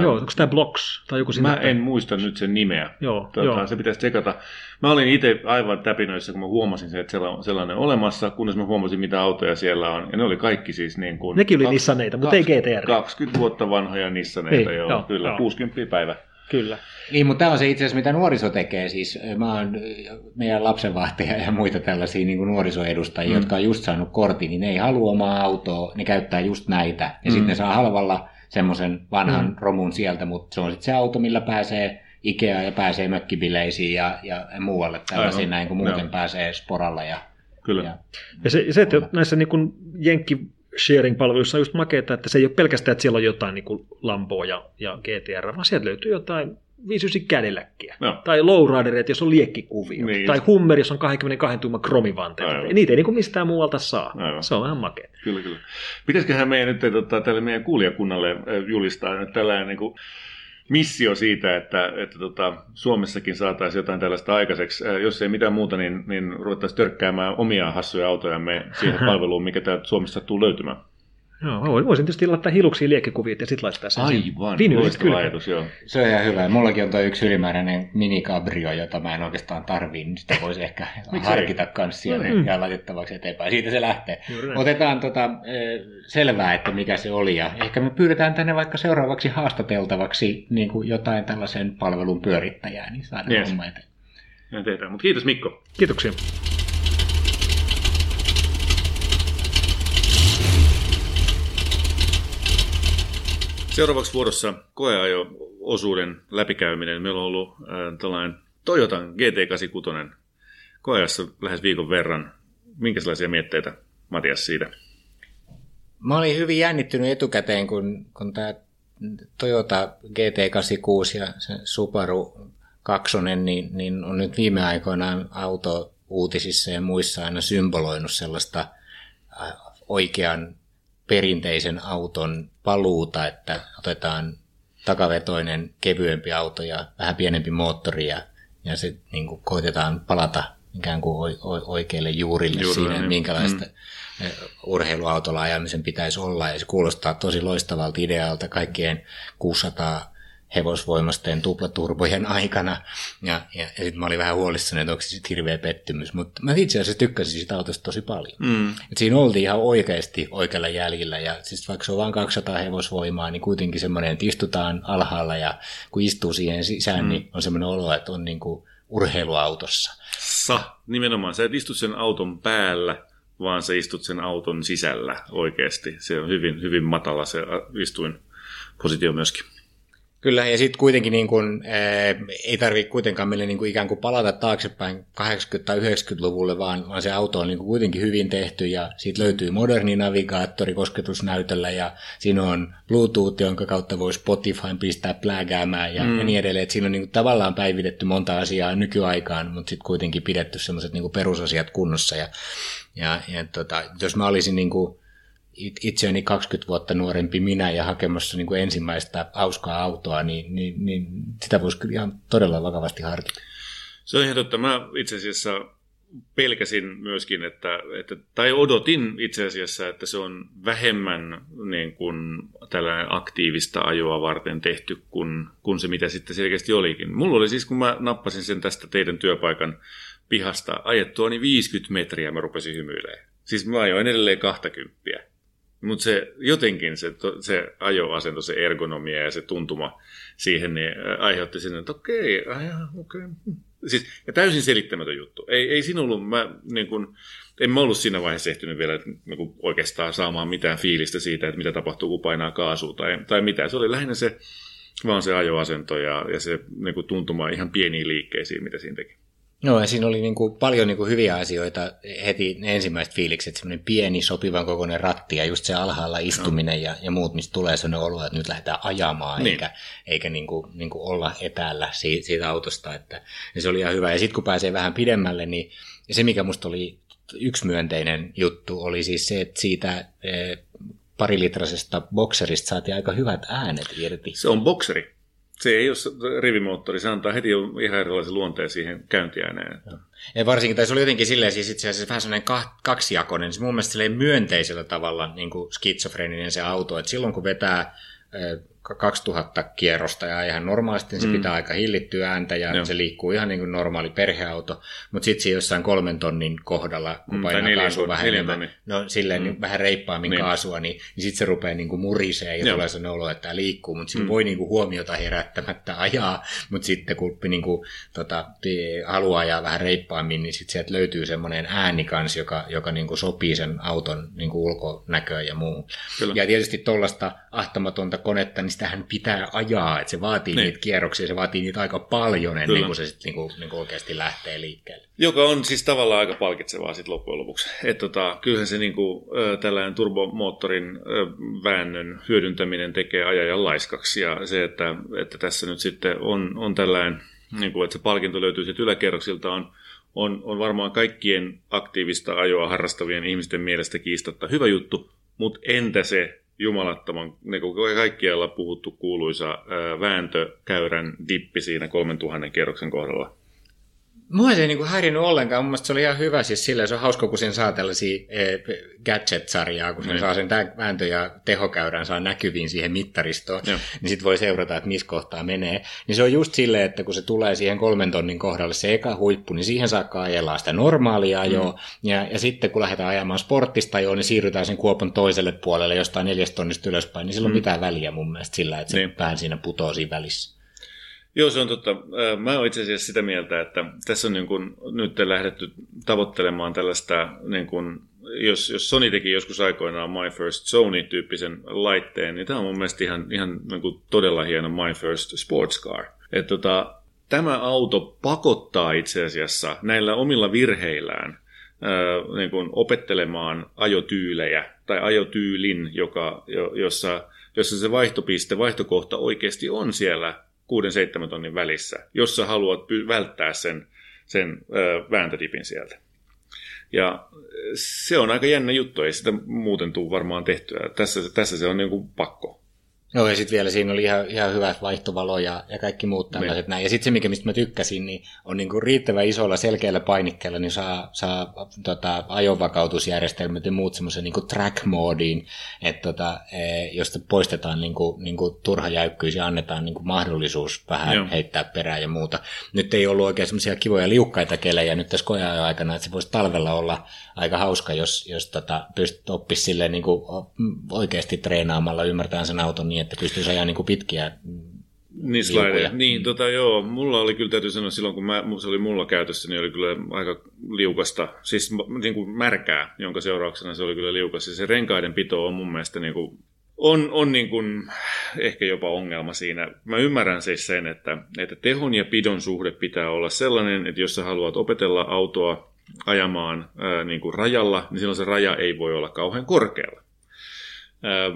Speaker 3: Joo, onko tämä Blocks tai joku
Speaker 1: Mä Mä en muista nyt sen nimeä.
Speaker 3: Joo,
Speaker 1: tota,
Speaker 3: joo.
Speaker 1: Se pitäisi tsekata. Mä olin itse aivan täpinöissä, kun mä huomasin se, että sellainen on olemassa, kunnes mä huomasin, mitä autoja siellä on. Ja ne oli kaikki siis niin kuin...
Speaker 3: Nekin oli Nissaneita, mutta ei GTR.
Speaker 1: 20 vuotta vanhoja Nissaneita, niin, joo, joo, kyllä, joo. 60 päivä.
Speaker 3: Kyllä.
Speaker 2: Niin, mutta tämä on se itse asiassa, mitä nuoriso tekee. Siis mä oon meidän lapsenvahtaja ja muita tällaisia niin nuorisoedustajia, mm. jotka on just saanut kortin, niin ne ei halua omaa autoa, ne käyttää just näitä. Ja mm. sitten ne saa halvalla semmoisen vanhan mm. romun sieltä, mutta se on sitten se auto, millä pääsee Ikea ja pääsee mökkibileisiin ja, ja muualle tällaisiin näin, kun muuten no. pääsee sporalla. Ja,
Speaker 3: Kyllä. Ja, ja se, se, että näissä niin kuin jenkki sharing-palveluissa on just makeeta, että se ei ole pelkästään, että siellä on jotain niin Lamboa ja, ja GTR, vaan sieltä löytyy jotain 59 kädelläkkiä. No. Tai lowriderit, jos on liekkikuvio. Niin, tai Hummer, jos on 22 tuuman kromivanteet. Niitä ei niin kuin mistään muualta saa. Aivan. Se on vähän makea.
Speaker 1: Kyllä, kyllä. Pitäisiköhän meidän nyt tota, tälle meidän kuulijakunnalle julistaa nyt tällainen niin kuin missio siitä, että, että tota, Suomessakin saataisiin jotain tällaista aikaiseksi. Jos ei mitään muuta, niin, niin ruvettaisiin törkkäämään omia hassuja autojamme siihen *laughs* palveluun, mikä täältä Suomessa tulee löytymään.
Speaker 3: Joo, voisin tietysti laittaa hiluksia liekkikuvia ja sitten laittaa sen
Speaker 1: Aivan,
Speaker 3: loistava
Speaker 1: ajatus, joo.
Speaker 2: Se on ihan hyvä. Mullakin on tuo yksi ylimääräinen minikabrio, jota mä en oikeastaan tarvii, niin sitä voisi ehkä *laughs* harkita kanssa siellä mm. ja laitettavaksi eteenpäin. Siitä se lähtee. Juuri Otetaan tota, selvää, että mikä se oli ja ehkä me pyydetään tänne vaikka seuraavaksi haastateltavaksi niin kuin jotain tällaisen palvelun pyörittäjää, niin saadaan yes. homma eteen.
Speaker 1: Ja tehdään, mutta kiitos Mikko.
Speaker 3: Kiitoksia.
Speaker 1: Seuraavaksi vuorossa koeajo-osuuden läpikäyminen. Meillä on ollut äh, tällainen Toyota GT86 koeajassa lähes viikon verran. Minkälaisia mietteitä, Matias, siitä?
Speaker 2: Mä olin hyvin jännittynyt etukäteen, kun, kun tämä Toyota GT86 ja se Subaru 2, niin, niin on nyt viime aikoina auto uutisissa ja muissa aina symboloinut sellaista äh, oikean perinteisen auton paluuta, että otetaan takavetoinen kevyempi auto ja vähän pienempi moottori ja, ja se niin kuin koitetaan palata ikään kuin oikeille juurille Juuri, siinä, niin. minkälaista mm. urheiluautolla ajamisen pitäisi olla. Ja se kuulostaa tosi loistavalta idealta kaikkien 600 hevosvoimasten tuplaturbojen aikana. Ja, ja, ja sitten mä olin vähän huolissani, että onko se sitten hirveä pettymys. Mutta mä itse asiassa tykkäsin siitä autosta tosi paljon. Mm. Et siinä oltiin ihan oikeasti oikealla jäljellä. Ja siis vaikka se on vain 200 hevosvoimaa, niin kuitenkin semmoinen, että istutaan alhaalla ja kun istuu siihen sisään, mm. niin on semmoinen olo, että on niin kuin urheiluautossa.
Speaker 1: Sa, nimenomaan. Sä et istu sen auton päällä, vaan sä istut sen auton sisällä oikeasti. Se on hyvin, hyvin matala se istuin positio myöskin.
Speaker 2: Kyllä, ja sitten kuitenkin niin kun, ää, ei tarvitse kuitenkaan meille niin kuin ikään kuin palata taaksepäin 80- tai 90-luvulle, vaan, vaan se auto on niin kuin kuitenkin hyvin tehty, ja siitä löytyy moderni navigaattori kosketusnäytöllä, ja siinä on Bluetooth, jonka kautta voi Spotify pistää pläägäämään, ja, mm. ja niin edelleen. että siinä on niin kuin tavallaan päivitetty monta asiaa nykyaikaan, mutta sitten kuitenkin pidetty sellaiset niin perusasiat kunnossa, ja, ja, ja tota, jos mä olisin niin kuin itseäni 20 vuotta nuorempi minä ja hakemassa niin kuin ensimmäistä hauskaa autoa, niin, niin, niin sitä voisi kyllä ihan todella vakavasti harkita.
Speaker 1: Se on ihan totta. Mä itse asiassa pelkäsin myöskin, että, että, tai odotin itse asiassa, että se on vähemmän niin kuin tällainen aktiivista ajoa varten tehty kuin, kuin se, mitä sitten selkeästi olikin. Mulla oli siis, kun mä nappasin sen tästä teidän työpaikan pihasta ajettua, niin 50 metriä mä rupesin hymyilemään. Siis mä ajoin edelleen 20. Mutta se, jotenkin se, se ajoasento, se ergonomia ja se tuntuma siihen niin aiheutti sen, että okei, okay, okei. Okay. Siis, ja täysin selittämätön juttu. Ei, ei siinä ollut, mä niin kun, en mä ollut siinä vaiheessa ehtinyt vielä niin oikeastaan saamaan mitään fiilistä siitä, että mitä tapahtuu, kun painaa kaasua tai, tai mitä. Se oli lähinnä se, vaan se ajoasento ja, ja se niin tuntuma ihan pieniin liikkeisiin, mitä siinä teki.
Speaker 2: No ja siinä oli niin kuin paljon niin kuin hyviä asioita heti ne ensimmäiset fiilikset, semmoinen pieni sopivan kokoinen ratti ja just se alhaalla istuminen no. ja, ja muut, mistä tulee sellainen olo, että nyt lähdetään ajamaan niin. eikä, eikä niin kuin, niin kuin olla etäällä siitä, siitä autosta. Että, ja se oli ihan hyvä. Ja sitten kun pääsee vähän pidemmälle, niin se mikä musta oli yksi myönteinen juttu oli siis se, että siitä e, parilitrasesta bokserista saatiin aika hyvät äänet irti.
Speaker 1: Se on bokseri. Se ei ole rivimoottori, se antaa heti ihan erilaisen luonteen siihen käyntiääneen.
Speaker 2: Ja varsinkin, tai se oli jotenkin silleen siis itse asiassa vähän sellainen kaksijakoinen, se mun mielestä myönteisellä tavalla niin kuin skitsofreninen se auto, että silloin kun vetää 2000 kierrosta ja ihan normaalisti niin se mm. pitää aika hillittyä ääntä ja Joo. se liikkuu ihan niin kuin normaali perheauto, mutta sitten se jossain kolmen tonnin kohdalla, kun mm, painaa kaasua vähän enemmän, no silleen mm. niin vähän reippaammin niin. kaasua, niin, niin sitten se rupeaa niin kuin murisee ja Joo. tulee sellainen olo, että tämä liikkuu, mutta siinä mm. voi niin kuin huomiota herättämättä ajaa, mutta sitten kun niin kuin, tota, haluaa ajaa vähän reippaammin, niin sitten sieltä löytyy semmoinen ääni kanssa, joka, joka niin kuin sopii sen auton niin kuin ulkonäköön ja muuhun. Kyllä. Ja tietysti tuollaista ahtamatonta konetta, niin sitähän pitää ajaa, että se vaatii niin. niitä kierroksia, se vaatii niitä aika paljon ennen Kyllä. kuin se sitten niinku, niinku oikeasti lähtee liikkeelle.
Speaker 1: Joka on siis tavallaan aika palkitsevaa sitten loppujen lopuksi. Et tota, kyllähän se niinku, tällainen turbomoottorin väännön hyödyntäminen tekee ajajan laiskaksi ja se, että, että tässä nyt sitten on, on tällainen, niinku, että se palkinto löytyy sitten yläkerroksilta on on, on varmaan kaikkien aktiivista ajoa harrastavien ihmisten mielestä kiistatta hyvä juttu, mutta entä se jumalattoman, niin kuin kaikkialla puhuttu kuuluisa ää, vääntökäyrän dippi siinä 3000 kerroksen kohdalla.
Speaker 2: Mua se ei niinku häirinyt ollenkaan. Mun mielestä se oli ihan hyvä. Siis sillä se on hauska, kun sen saa tällaisia e, gadget-sarjaa, kun sen mm. saa sen vääntö- ja tehokäyrän saa näkyviin siihen mittaristoon, Joo. niin sitten voi seurata, että missä kohtaa menee. Niin se on just silleen, että kun se tulee siihen kolmen tonnin kohdalle se eka huippu, niin siihen saakka ajellaan sitä normaalia ajoa. Mm. Ja, ja sitten kun lähdetään ajamaan sporttista ajoa, niin siirrytään sen kuopon toiselle puolelle jostain neljästä tonnista ylöspäin, niin sillä on mm. mitään väliä mun mielestä sillä, että se niin. vähän siinä putoo siinä välissä.
Speaker 1: Joo, se on totta. Mä oon itse asiassa sitä mieltä, että tässä on niin kuin nyt lähdetty tavoittelemaan tällaista, niin kuin, jos, jos Sony teki joskus aikoinaan My First Sony-tyyppisen laitteen, niin tämä on mun mielestä ihan, ihan niin todella hieno My First Sports Car. Et tota, tämä auto pakottaa itse asiassa näillä omilla virheillään ää, niin kuin opettelemaan ajotyylejä tai ajotyylin, joka, jossa, jossa se vaihtopiste, vaihtokohta oikeasti on siellä 6-7 tonnin välissä, jos sä haluat välttää sen, sen ö, vääntödipin sieltä. Ja se on aika jännä juttu, ei sitä muuten tule varmaan tehtyä. Tässä, tässä se on niin kuin pakko.
Speaker 2: Joo, ja sitten vielä siinä oli ihan, ihan hyvät vaihtovalo ja, ja kaikki muut niin. tällaiset näin. Ja sitten se, mikä mistä mä tykkäsin, niin on niinku riittävän isolla selkeällä painikkeella, niin saa, saa tota, ajovakautusjärjestelmät ja muut semmoisen niinku track-moodiin, että tota, e, josta poistetaan niinku, niinku turha jäykkyys ja annetaan niinku mahdollisuus vähän Joo. heittää perää ja muuta. Nyt ei ollut oikein semmoisia kivoja liukkaita kelejä nyt tässä koja aikana, että se voisi talvella olla aika hauska, jos, jos tota, pystyt oppisi silleen niinku oikeasti treenaamalla ymmärtämään sen auton niin, että pystyisi ajaa niin kuin pitkiä
Speaker 1: niin, slide. niin tota, joo, mulla oli kyllä täytyy sanoa silloin, kun mä, se oli mulla käytössä, niin oli kyllä aika liukasta, siis niin kuin märkää, jonka seurauksena se oli kyllä liukas. Ja se renkaiden pito on mun mielestä niin kuin on, on niin kuin ehkä jopa ongelma siinä. Mä ymmärrän siis sen, että, että tehon ja pidon suhde pitää olla sellainen, että jos sä haluat opetella autoa ajamaan ää, niin kuin rajalla, niin silloin se raja ei voi olla kauhean korkealla.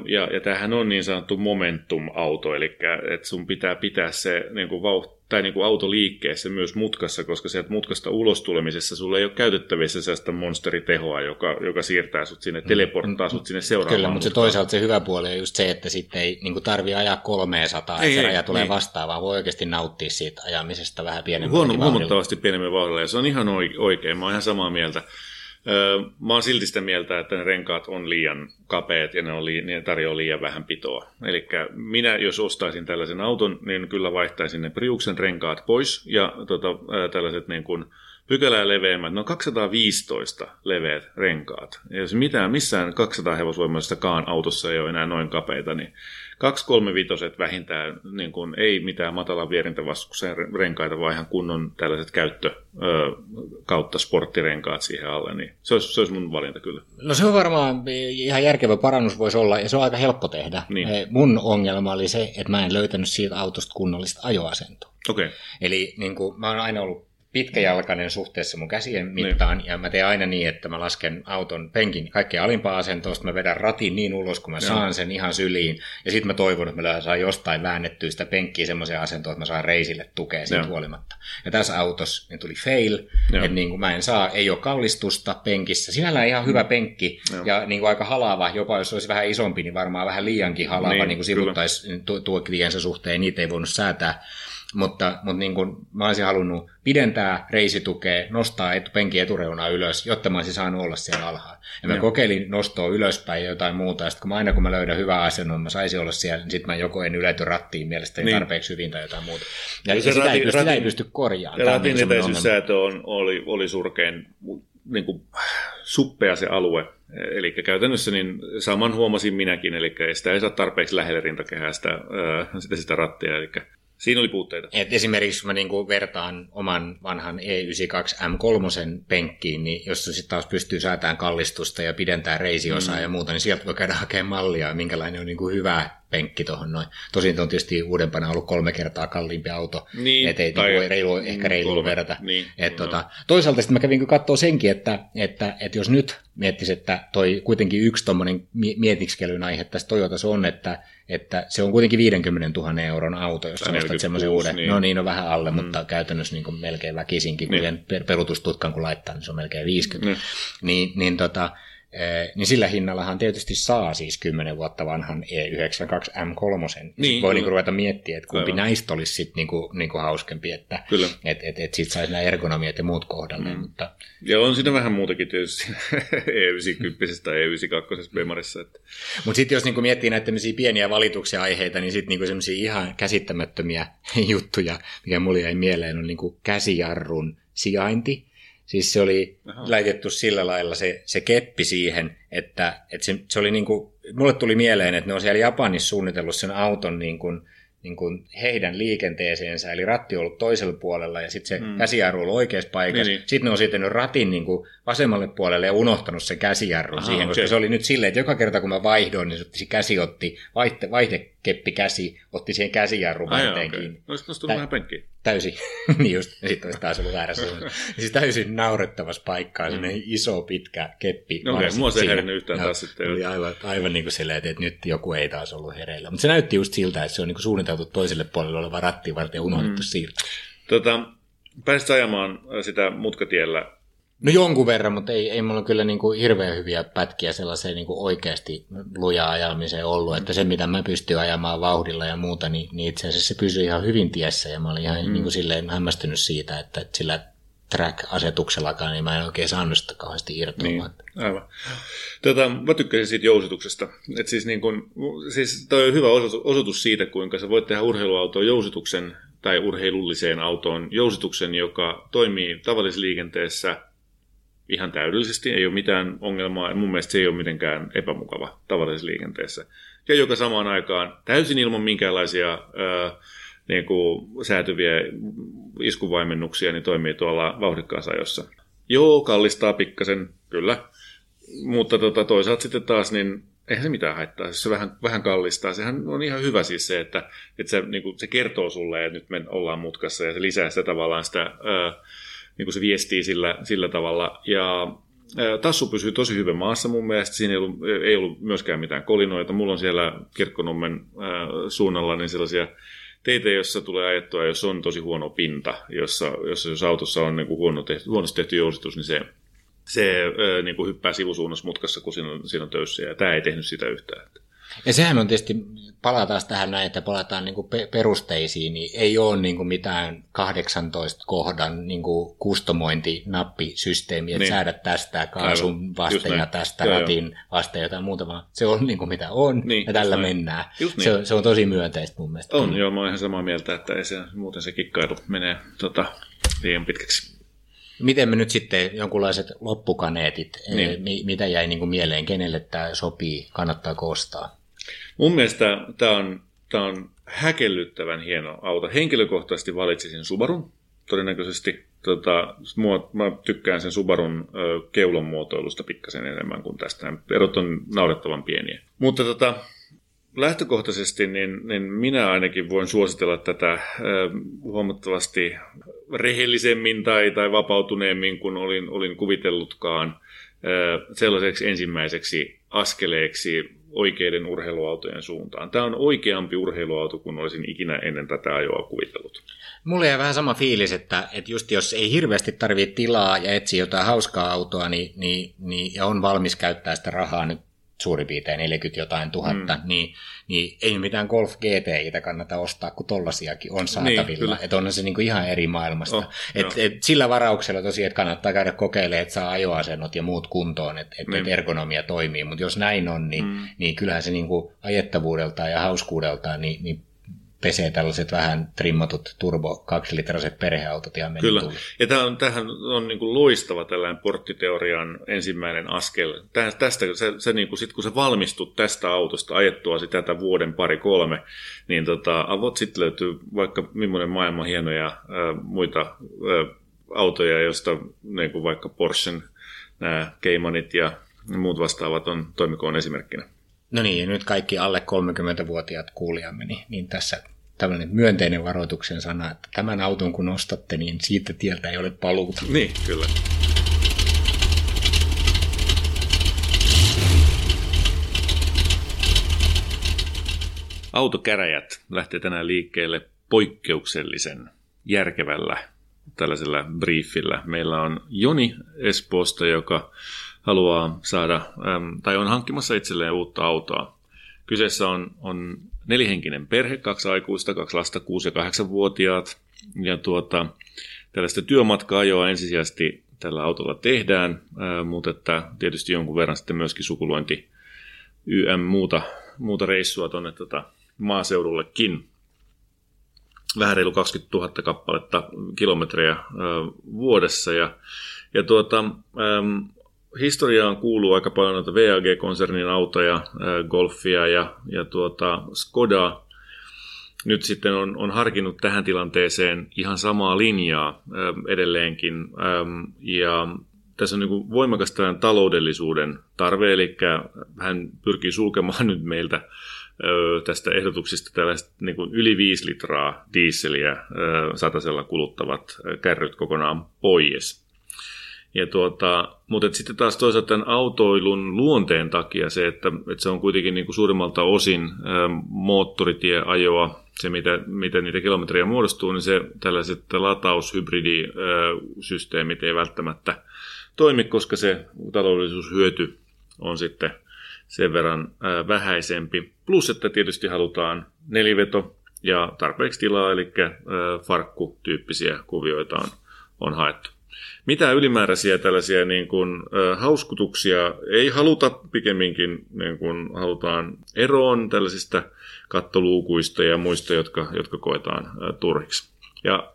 Speaker 1: Ja, ja tämähän on niin sanottu momentum-auto, eli että sun pitää pitää se niin kuin vauht, tai niin kuin auto liikkeessä myös mutkassa, koska sieltä mutkasta ulos tulemisessa sulla ei ole käytettävissä sellaista monsteritehoa, joka, joka siirtää sut sinne, mm. teleporttaa sut sinne seuraavaan
Speaker 2: Kyllä, mutta se toisaalta se hyvä puoli on just se, että sitten ei niin tarvi ajaa 300, ei, että se raja tulee niin. vastaan, vaan voi oikeasti nauttia siitä ajamisesta vähän pienemmän
Speaker 1: Huono, Huomattavasti pienemmän vauhdilla, ja se on ihan oikein, mä oon ihan samaa mieltä. Mä oon silti sitä mieltä, että ne renkaat on liian kapeat ja ne, on li- ne tarjoaa liian vähän pitoa. Eli minä, jos ostaisin tällaisen auton, niin kyllä vaihtaisin ne Priuksen renkaat pois ja tota, tällaiset niin kuin pykälää leveämmät, no 215 leveät renkaat. Ja jos mitään, missään 200 hevosvoimaisessakaan autossa ei ole enää noin kapeita, niin 235 vähintään niin kuin, ei mitään matalan vierintävastuksen renkaita, vaan ihan kunnon tällaiset käyttö ö, kautta sporttirenkaat siihen alle, niin se olisi, se olisi mun valinta kyllä.
Speaker 2: No se on varmaan ihan järkevä parannus voisi olla, ja se on aika helppo tehdä. Niin. Mun ongelma oli se, että mä en löytänyt siitä autosta kunnollista ajoasentoa.
Speaker 1: Okay.
Speaker 2: Eli niin kuin, mä oon aina ollut pitkäjalkainen suhteessa mun käsien niin. mittaan, niin. ja mä teen aina niin, että mä lasken auton penkin kaikkein alimpaa asentosta, mä vedän ratin niin ulos, kun mä Joo. saan sen ihan syliin, ja sitten mä toivon, että mä saan jostain väännettyä sitä penkkiä semmoiseen asentoon, että mä saan reisille tukea siitä Joo. huolimatta. Ja tässä autossa niin tuli fail, Joo. että niin kuin mä en saa, ei ole kallistusta penkissä, sinällä ihan hyvä mm. penkki, Joo. ja niin kuin aika halava, jopa jos olisi vähän isompi, niin varmaan vähän liiankin halava, niin, niin kuin sivuttaisi tuo suhteen, niitä ei voinut säätää, mutta, mutta niin kuin mä olisin halunnut pidentää reisitukea, nostaa etu, penkin etureunaa ylös, jotta mä olisin saanut olla siellä alhaalla. Ja mä ja. kokeilin nostoa ylöspäin ja jotain muuta, ja sitten kun mä aina kun mä löydän hyvää asennon, mä saisin olla siellä, niin sitten mä joko en ylety rattiin mielestäni niin. tarpeeksi hyvin tai jotain muuta. Ja, ja, ja sitä, ratin, ei pysty, ratin, sitä ei pysty korjaamaan.
Speaker 1: Ja ratin etäisyyssäätö on, oli, oli surkein niin kuin, suppea se alue. Eli käytännössä niin saman huomasin minäkin, eli sitä ei saa tarpeeksi lähelle rintakehää sitä, sitä, sitä rattia. Eli Siinä oli puutteita.
Speaker 2: Et esimerkiksi mä niinku vertaan oman vanhan E92 M3 penkkiin, niin jos se sitten taas pystyy säätämään kallistusta ja pidentää reisiosaa mm. ja muuta, niin sieltä voi käydä hakemaan mallia, minkälainen on niinku hyvä penkki tuohon noin. Tosin on tietysti uudempana ollut kolme kertaa kalliimpi auto, niin, ettei tai, niinku reilu, ehkä reilu verrata. Niin, Et no. tota, toisaalta sitten mä kävin katsoa senkin, että, että, että jos nyt miettisi, että toi kuitenkin yksi tuommoinen mietikselyn aihe tässä Toyotassa on, että, että se on kuitenkin 50 000 euron auto, jos sä ostat semmoisen uuden. Niin. No niin, on vähän alle, mm. mutta käytännössä niin kuin melkein väkisinkin, niin. kun perutustutkan kun laittaa, niin se on melkein 50. Niin, niin, niin tota, niin sillä hinnallahan tietysti saa siis 10 vuotta vanhan E92 M3. Niin, voi niinku ruveta miettiä, että kumpi Aivan. näistä olisi sitten niinku, niinku hauskempi, että et, et, et sitten saisi nämä ergonomiat ja muut kohdalle. Mm. Mutta...
Speaker 1: Ja on siinä vähän muutakin tietysti *laughs* E90 tai E92 Bemarissa. Että...
Speaker 2: Mutta sitten jos niinku miettii näitä pieniä valituksia aiheita, niin sitten niinku semmoisia ihan käsittämättömiä *laughs* juttuja, mikä mulle jäi mieleen, on niinku käsijarrun sijainti Siis se oli Aha. laitettu sillä lailla se, se keppi siihen, että, että se, se oli niin kuin, mulle tuli mieleen, että ne on siellä Japanissa suunnitellut sen auton niin kuin, niin kuin heidän liikenteeseensä, eli ratti on ollut toisella puolella ja sitten se mm. käsijarru on oikeassa paikassa. Niin, niin. Sitten ne on sitten ratin niin kuin vasemmalle puolelle ja unohtanut se käsijarru Aha, siihen, koska okay. se oli nyt silleen, että joka kerta kun mä vaihdoin, niin se käsi otti, vaihte, vaihdekeppi käsi, otti siihen käsijarrun vaihteen okay. kiinni.
Speaker 1: Olisiko tullut vähän penkkiä?
Speaker 2: Täysin, *laughs* niin just, sitten olisi taas ollut väärässä. *laughs* siis täysin naurettavassa paikkaa, mm. iso pitkä keppi.
Speaker 1: No okei, okay, mua se ei herännyt yhtään taas sitten.
Speaker 2: Oli aivan, aivan niin kuin silleen, että nyt joku ei taas ollut hereillä. Mutta se näytti just siltä, että se on niin kuin suunniteltu toiselle puolelle oleva ratti varten ja unohdettu mm. siirtää.
Speaker 1: Tota, pääsit ajamaan sitä mutkatiellä
Speaker 2: No jonkun verran, mutta ei, ei mulla kyllä niin kuin hirveän hyviä pätkiä sellaiseen niin kuin oikeasti lujaa ajamiseen ollut. Että se, mitä mä pystyn ajamaan vauhdilla ja muuta, niin, niin itse asiassa se pysyi ihan hyvin tiessä. Ja mä olin ihan mm. niin kuin silleen hämmästynyt siitä, että, että sillä track-asetuksellakaan, niin mä en oikein saanut sitä kauheasti irtoa. Niin,
Speaker 1: aivan. Tota, mä tykkäsin siitä jousituksesta. Et siis, niin kun, siis toi on hyvä osoitus siitä, kuinka sä voit tehdä urheiluautoon jousituksen tai urheilulliseen autoon jousituksen, joka toimii tavallisliikenteessä ihan täydellisesti, ei ole mitään ongelmaa, mun mielestä se ei ole mitenkään epämukava tavallisessa liikenteessä. Ja joka samaan aikaan täysin ilman minkäänlaisia ää, niin kuin säätyviä iskuvaimennuksia, niin toimii tuolla vauhdikkaassa ajossa. Joo, kallistaa pikkasen, kyllä. Mutta tota, toisaalta sitten taas niin eihän se mitään haittaa, se vähän, vähän kallistaa. Sehän on ihan hyvä siis se, että, että se, niin kuin, se kertoo sulle, että nyt me ollaan mutkassa ja se lisää sitä tavallaan sitä, ää, niin kuin se viestii sillä, sillä tavalla. Ja tassu pysyy tosi hyvin maassa mun mielestä, siinä ei ollut, ei ollut myöskään mitään kolinoita. Mulla on siellä Kirkkonummen ää, suunnalla niin sellaisia teitä, jossa tulee ajettua, jos on tosi huono pinta, jossa, jossa jos autossa on niin kuin huono tehty, huonosti tehty jousitus, niin se se niin kuin hyppää sivusuunnassa mutkassa, kun siinä on, siinä on töyssiä. Ja tämä ei tehnyt sitä yhtään.
Speaker 2: Ja sehän on tietysti, palataan tähän näin, että palataan niin kuin perusteisiin, niin ei ole niin kuin mitään 18 kohdan niin kuin kustomointinappisysteemiä, että niin. säädät tästä kaasun vasten ja tästä joo, ratin joo. vasten jotain muuta, vaan se on niin kuin mitä on niin, ja tällä näin. mennään. Just se, niin. se on tosi myönteistä mun mielestä.
Speaker 1: On, joo, mä oon ihan samaa mieltä, että ei se, muuten se kikkailu menee tota, liian pitkäksi.
Speaker 2: Miten me nyt sitten jonkunlaiset loppukaneetit, niin. mi- mitä jäi niin kuin mieleen, kenelle tämä sopii, kannattaa kostaa?
Speaker 1: Mun mielestä tämä on, tämä on häkellyttävän hieno auto. Henkilökohtaisesti valitsisin Subarun todennäköisesti. Tota, mua, mä tykkään sen Subarun ö, keulon muotoilusta pikkasen enemmän kuin tästä. Erot on naurettavan pieniä. Mutta tota, lähtökohtaisesti niin, niin minä ainakin voin suositella tätä ö, huomattavasti rehellisemmin tai, tai vapautuneemmin kuin olin, olin kuvitellutkaan sellaiseksi ensimmäiseksi askeleeksi oikeiden urheiluautojen suuntaan. Tämä on oikeampi urheiluauto kuin olisin ikinä ennen tätä ajoa kuvitellut.
Speaker 2: Mulla jäi vähän sama fiilis, että, että just jos ei hirveästi tarvitse tilaa ja etsii jotain hauskaa autoa, niin, niin, niin, ja on valmis käyttää sitä rahaa nyt suurin piirtein 40 jotain tuhatta, mm. niin, niin ei mitään Golf GTItä kannata ostaa, kun tollasiakin on saatavilla. Niin, että onhan se niinku ihan eri maailmasta. Oh, et, et sillä varauksella tosiaan, että kannattaa käydä kokeilemaan, että saa ajoasennot ja muut kuntoon, että et, niin. et ergonomia toimii. Mutta jos näin on, niin, mm. niin kyllähän se niinku ajettavuudeltaan ja hauskuudeltaan niin, niin pesee tällaiset vähän trimmatut turbo kaksilitraset perheautot ihan
Speaker 1: Kyllä. Ja tämä on, tämähän on niin kuin loistava tällainen porttiteorian ensimmäinen askel. Tästä, se, se niin kuin sit, kun sä valmistut tästä autosta ajettua sitä tätä vuoden pari kolme, niin tota, avot sitten löytyy vaikka millainen maailman hienoja ää, muita ää, autoja, joista niin kuin vaikka Porschen nämä Caymanit ja muut vastaavat on toimikoon esimerkkinä.
Speaker 2: No niin, ja nyt kaikki alle 30-vuotiaat kuulijamme, niin, niin tässä tämmöinen myönteinen varoituksen sana, että tämän auton kun ostatte, niin siitä tieltä ei ole paluuta.
Speaker 1: Niin, kyllä. Autokäräjät lähtee tänään liikkeelle poikkeuksellisen järkevällä tällaisella briefillä. Meillä on Joni Espoosta, joka haluaa saada, tai on hankkimassa itselleen uutta autoa. Kyseessä on, on nelihenkinen perhe, kaksi aikuista, kaksi lasta, 6- ja 8-vuotiaat. Ja tuota, tällaista työmatka-ajoa ensisijaisesti tällä autolla tehdään, ää, mutta että tietysti jonkun verran sitten myöskin sukulointi YM muuta, muuta reissua tuonne tota, maaseudullekin. Vähän reilu 20 000 kappaletta kilometrejä vuodessa. Ja, ja tuota, historiaan kuuluu aika paljon noita VAG-konsernin autoja, Golfia ja, ja tuota Skoda. Nyt sitten on, on harkinnut tähän tilanteeseen ihan samaa linjaa edelleenkin. Ja tässä on niin voimakas taloudellisuuden tarve, eli hän pyrkii sulkemaan *laughs* nyt meiltä tästä ehdotuksista tällaiset niin kuin yli 5 litraa diisseliä satasella kuluttavat kärryt kokonaan pois. Ja tuota, mutta sitten taas toisaalta tämän autoilun luonteen takia se, että, että se on kuitenkin niin kuin suurimmalta osin ä, moottoritieajoa, se mitä, mitä niitä kilometrejä muodostuu, niin se tällaiset lataushybridisysteemit ei välttämättä toimi, koska se taloudellisuushyöty on sitten sen verran ä, vähäisempi. Plus, että tietysti halutaan neliveto ja tarpeeksi tilaa, eli ä, farkkutyyppisiä kuvioita on, on haettu. Mitä ylimääräisiä tällaisia niin kuin, äh, hauskutuksia ei haluta, pikemminkin niin kuin, halutaan eroon tällaisista kattoluukuista ja muista, jotka, jotka koetaan äh, turhiksi. Ja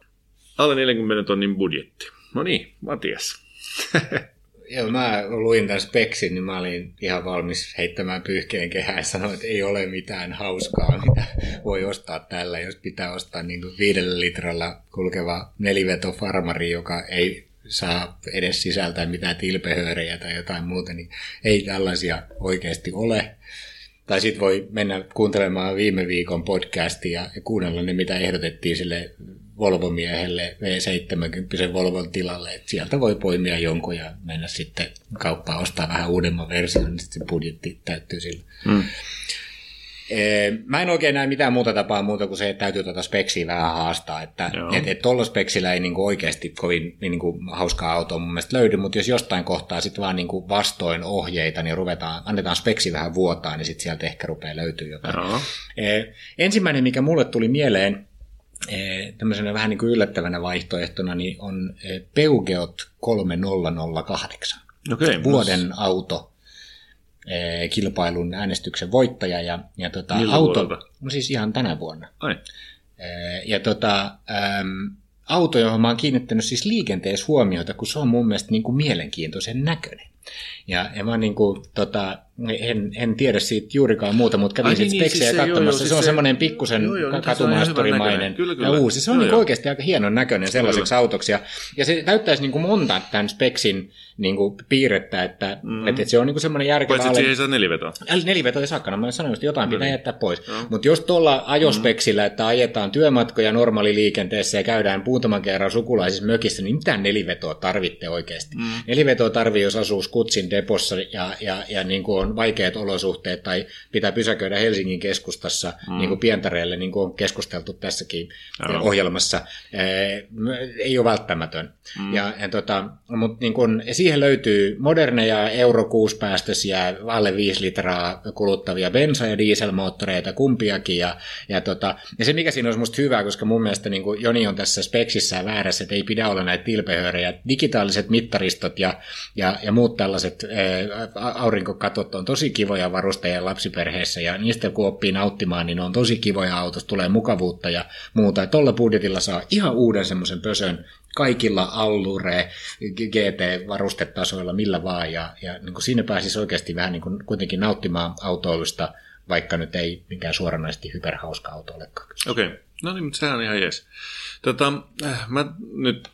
Speaker 1: alle 40 tonnin budjetti. No niin, Matias. *laughs*
Speaker 2: Joo, mä luin tämän speksin, niin mä olin ihan valmis heittämään pyyhkeen kehään ja sanoin, että ei ole mitään hauskaa, mitä voi ostaa tällä, jos pitää ostaa niin kuin viidellä litralla kulkeva neliveto farmari, joka ei saa edes sisältää mitään tilpehöörejä tai jotain muuta, niin ei tällaisia oikeasti ole. Tai sitten voi mennä kuuntelemaan viime viikon podcastia ja kuunnella ne, mitä ehdotettiin sille Volvo-miehelle V70 Volvon tilalle. Et sieltä voi poimia jonkun ja mennä sitten kauppaan ostaa vähän uudemman version, niin sitten se budjetti täyttyy sillä. Mm. Mä en oikein näe mitään muuta tapaa muuta kuin se, että täytyy tuota speksiä vähän haastaa. Että et, et tuolla speksillä ei niinku oikeasti kovin niinku hauskaa autoa mun mielestä löydy, mutta jos jostain kohtaa sitten vaan niinku vastoin ohjeita, niin ruvetaan, annetaan speksi vähän vuotaa, niin sitten sieltä ehkä rupeaa löytyy jotain. Joo. Ensimmäinen, mikä mulle tuli mieleen, tämmöisenä vähän niin kuin yllättävänä vaihtoehtona, niin on Peugeot 3008. Okay, Vuoden mas... auto kilpailun äänestyksen voittaja. Ja, ja tota, auto, no siis ihan tänä vuonna. Ai. Ja tota, äm, auto, johon mä oon kiinnittänyt siis liikenteessä huomiota, kun se on mun mielestä niin kuin mielenkiintoisen näköinen. Ja, ja mä niin kuin, tota, en, en tiedä siitä juurikaan muuta, mutta kävin sitten niin, speksejä siis katsomassa. Joo, joo, se, siis on semmoinen pikkusen katumaasturimainen ja uusi. Se on joo, niin oikeasti aika hienon näköinen sellaiseksi kyllä. autoksi. Ja, ja se täyttäisi niin kuin monta tämän speksin niin kuin piirrettä, että, mm. että, että se on niin kuin semmoinen järkevä...
Speaker 1: Paitsi siihen ei saa nelivetoa.
Speaker 2: Nelivetoa ei saakka, no mä sanoin, että jotain no pitää niin. jättää pois. No. Mutta jos tuolla ajospeksillä, että ajetaan työmatkoja normaaliliikenteessä ja käydään muutaman kerran sukulaisissa mökissä, niin mitään nelivetoa tarvitte oikeasti. Mm. Nelivetoa tarvii, jos asuu Skutsin depossa ja, ja, ja niin kuin on vaikeat olosuhteet tai pitää pysäköidä Helsingin keskustassa mm. niin kuin Pientareelle, niin kuin on keskusteltu tässäkin no. ohjelmassa, ei ole välttämätön. Mm. Ja, ja tota, mutta niin kuin, siihen löytyy moderneja Euro 6 päästöisiä, alle 5 litraa kuluttavia bensa- ja dieselmoottoreita kumpiakin. Ja, ja, tota, ja se mikä siinä olisi musta hyvä, koska mun mielestä niin kuin Joni on tässä speksissään väärässä, että ei pidä olla näitä tilpehöörejä. Digitaaliset mittaristot ja, ja, ja muut tällaiset ää, aurinkokatot on tosi kivoja varusteja lapsiperheessä ja niistä kun oppii nauttimaan, niin ne on tosi kivoja autossa, tulee mukavuutta ja muuta. Tuolla budjetilla saa ihan uuden semmoisen pösön kaikilla Allure, GT-varustetasoilla, millä vaan, ja, ja niin kuin siinä pääsisi oikeasti vähän niin kuin kuitenkin nauttimaan autoilusta, vaikka nyt ei mikään suoranaisesti hyperhauska auto olekaan.
Speaker 1: Okei, okay. no niin, mutta sehän on ihan jees. Tota, mä nyt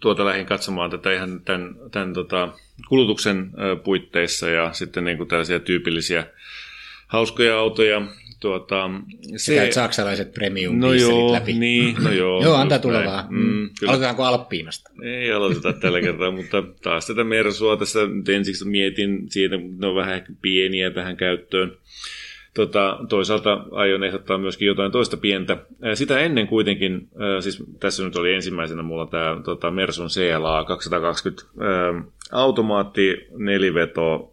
Speaker 1: tuota lähdin katsomaan tätä ihan tämän, tämän tota, kulutuksen puitteissa ja sitten niin kuin tällaisia tyypillisiä hauskoja autoja. Tuota,
Speaker 2: se... Käyt saksalaiset premium no joo, läpi.
Speaker 1: Niin, no *clears throat* joo.
Speaker 2: joo, antaa tulla vaan. Mm, Aloitetaanko Alppiinasta?
Speaker 1: Ei aloiteta tällä kertaa, mutta taas tätä Mersua tässä nyt ensiksi mietin siitä, ne on vähän pieniä tähän käyttöön. Tota, toisaalta aion ehdottaa myöskin jotain toista pientä. Sitä ennen kuitenkin, siis tässä nyt oli ensimmäisenä mulla tämä tota, Mersun CLA 220 automaatti neliveto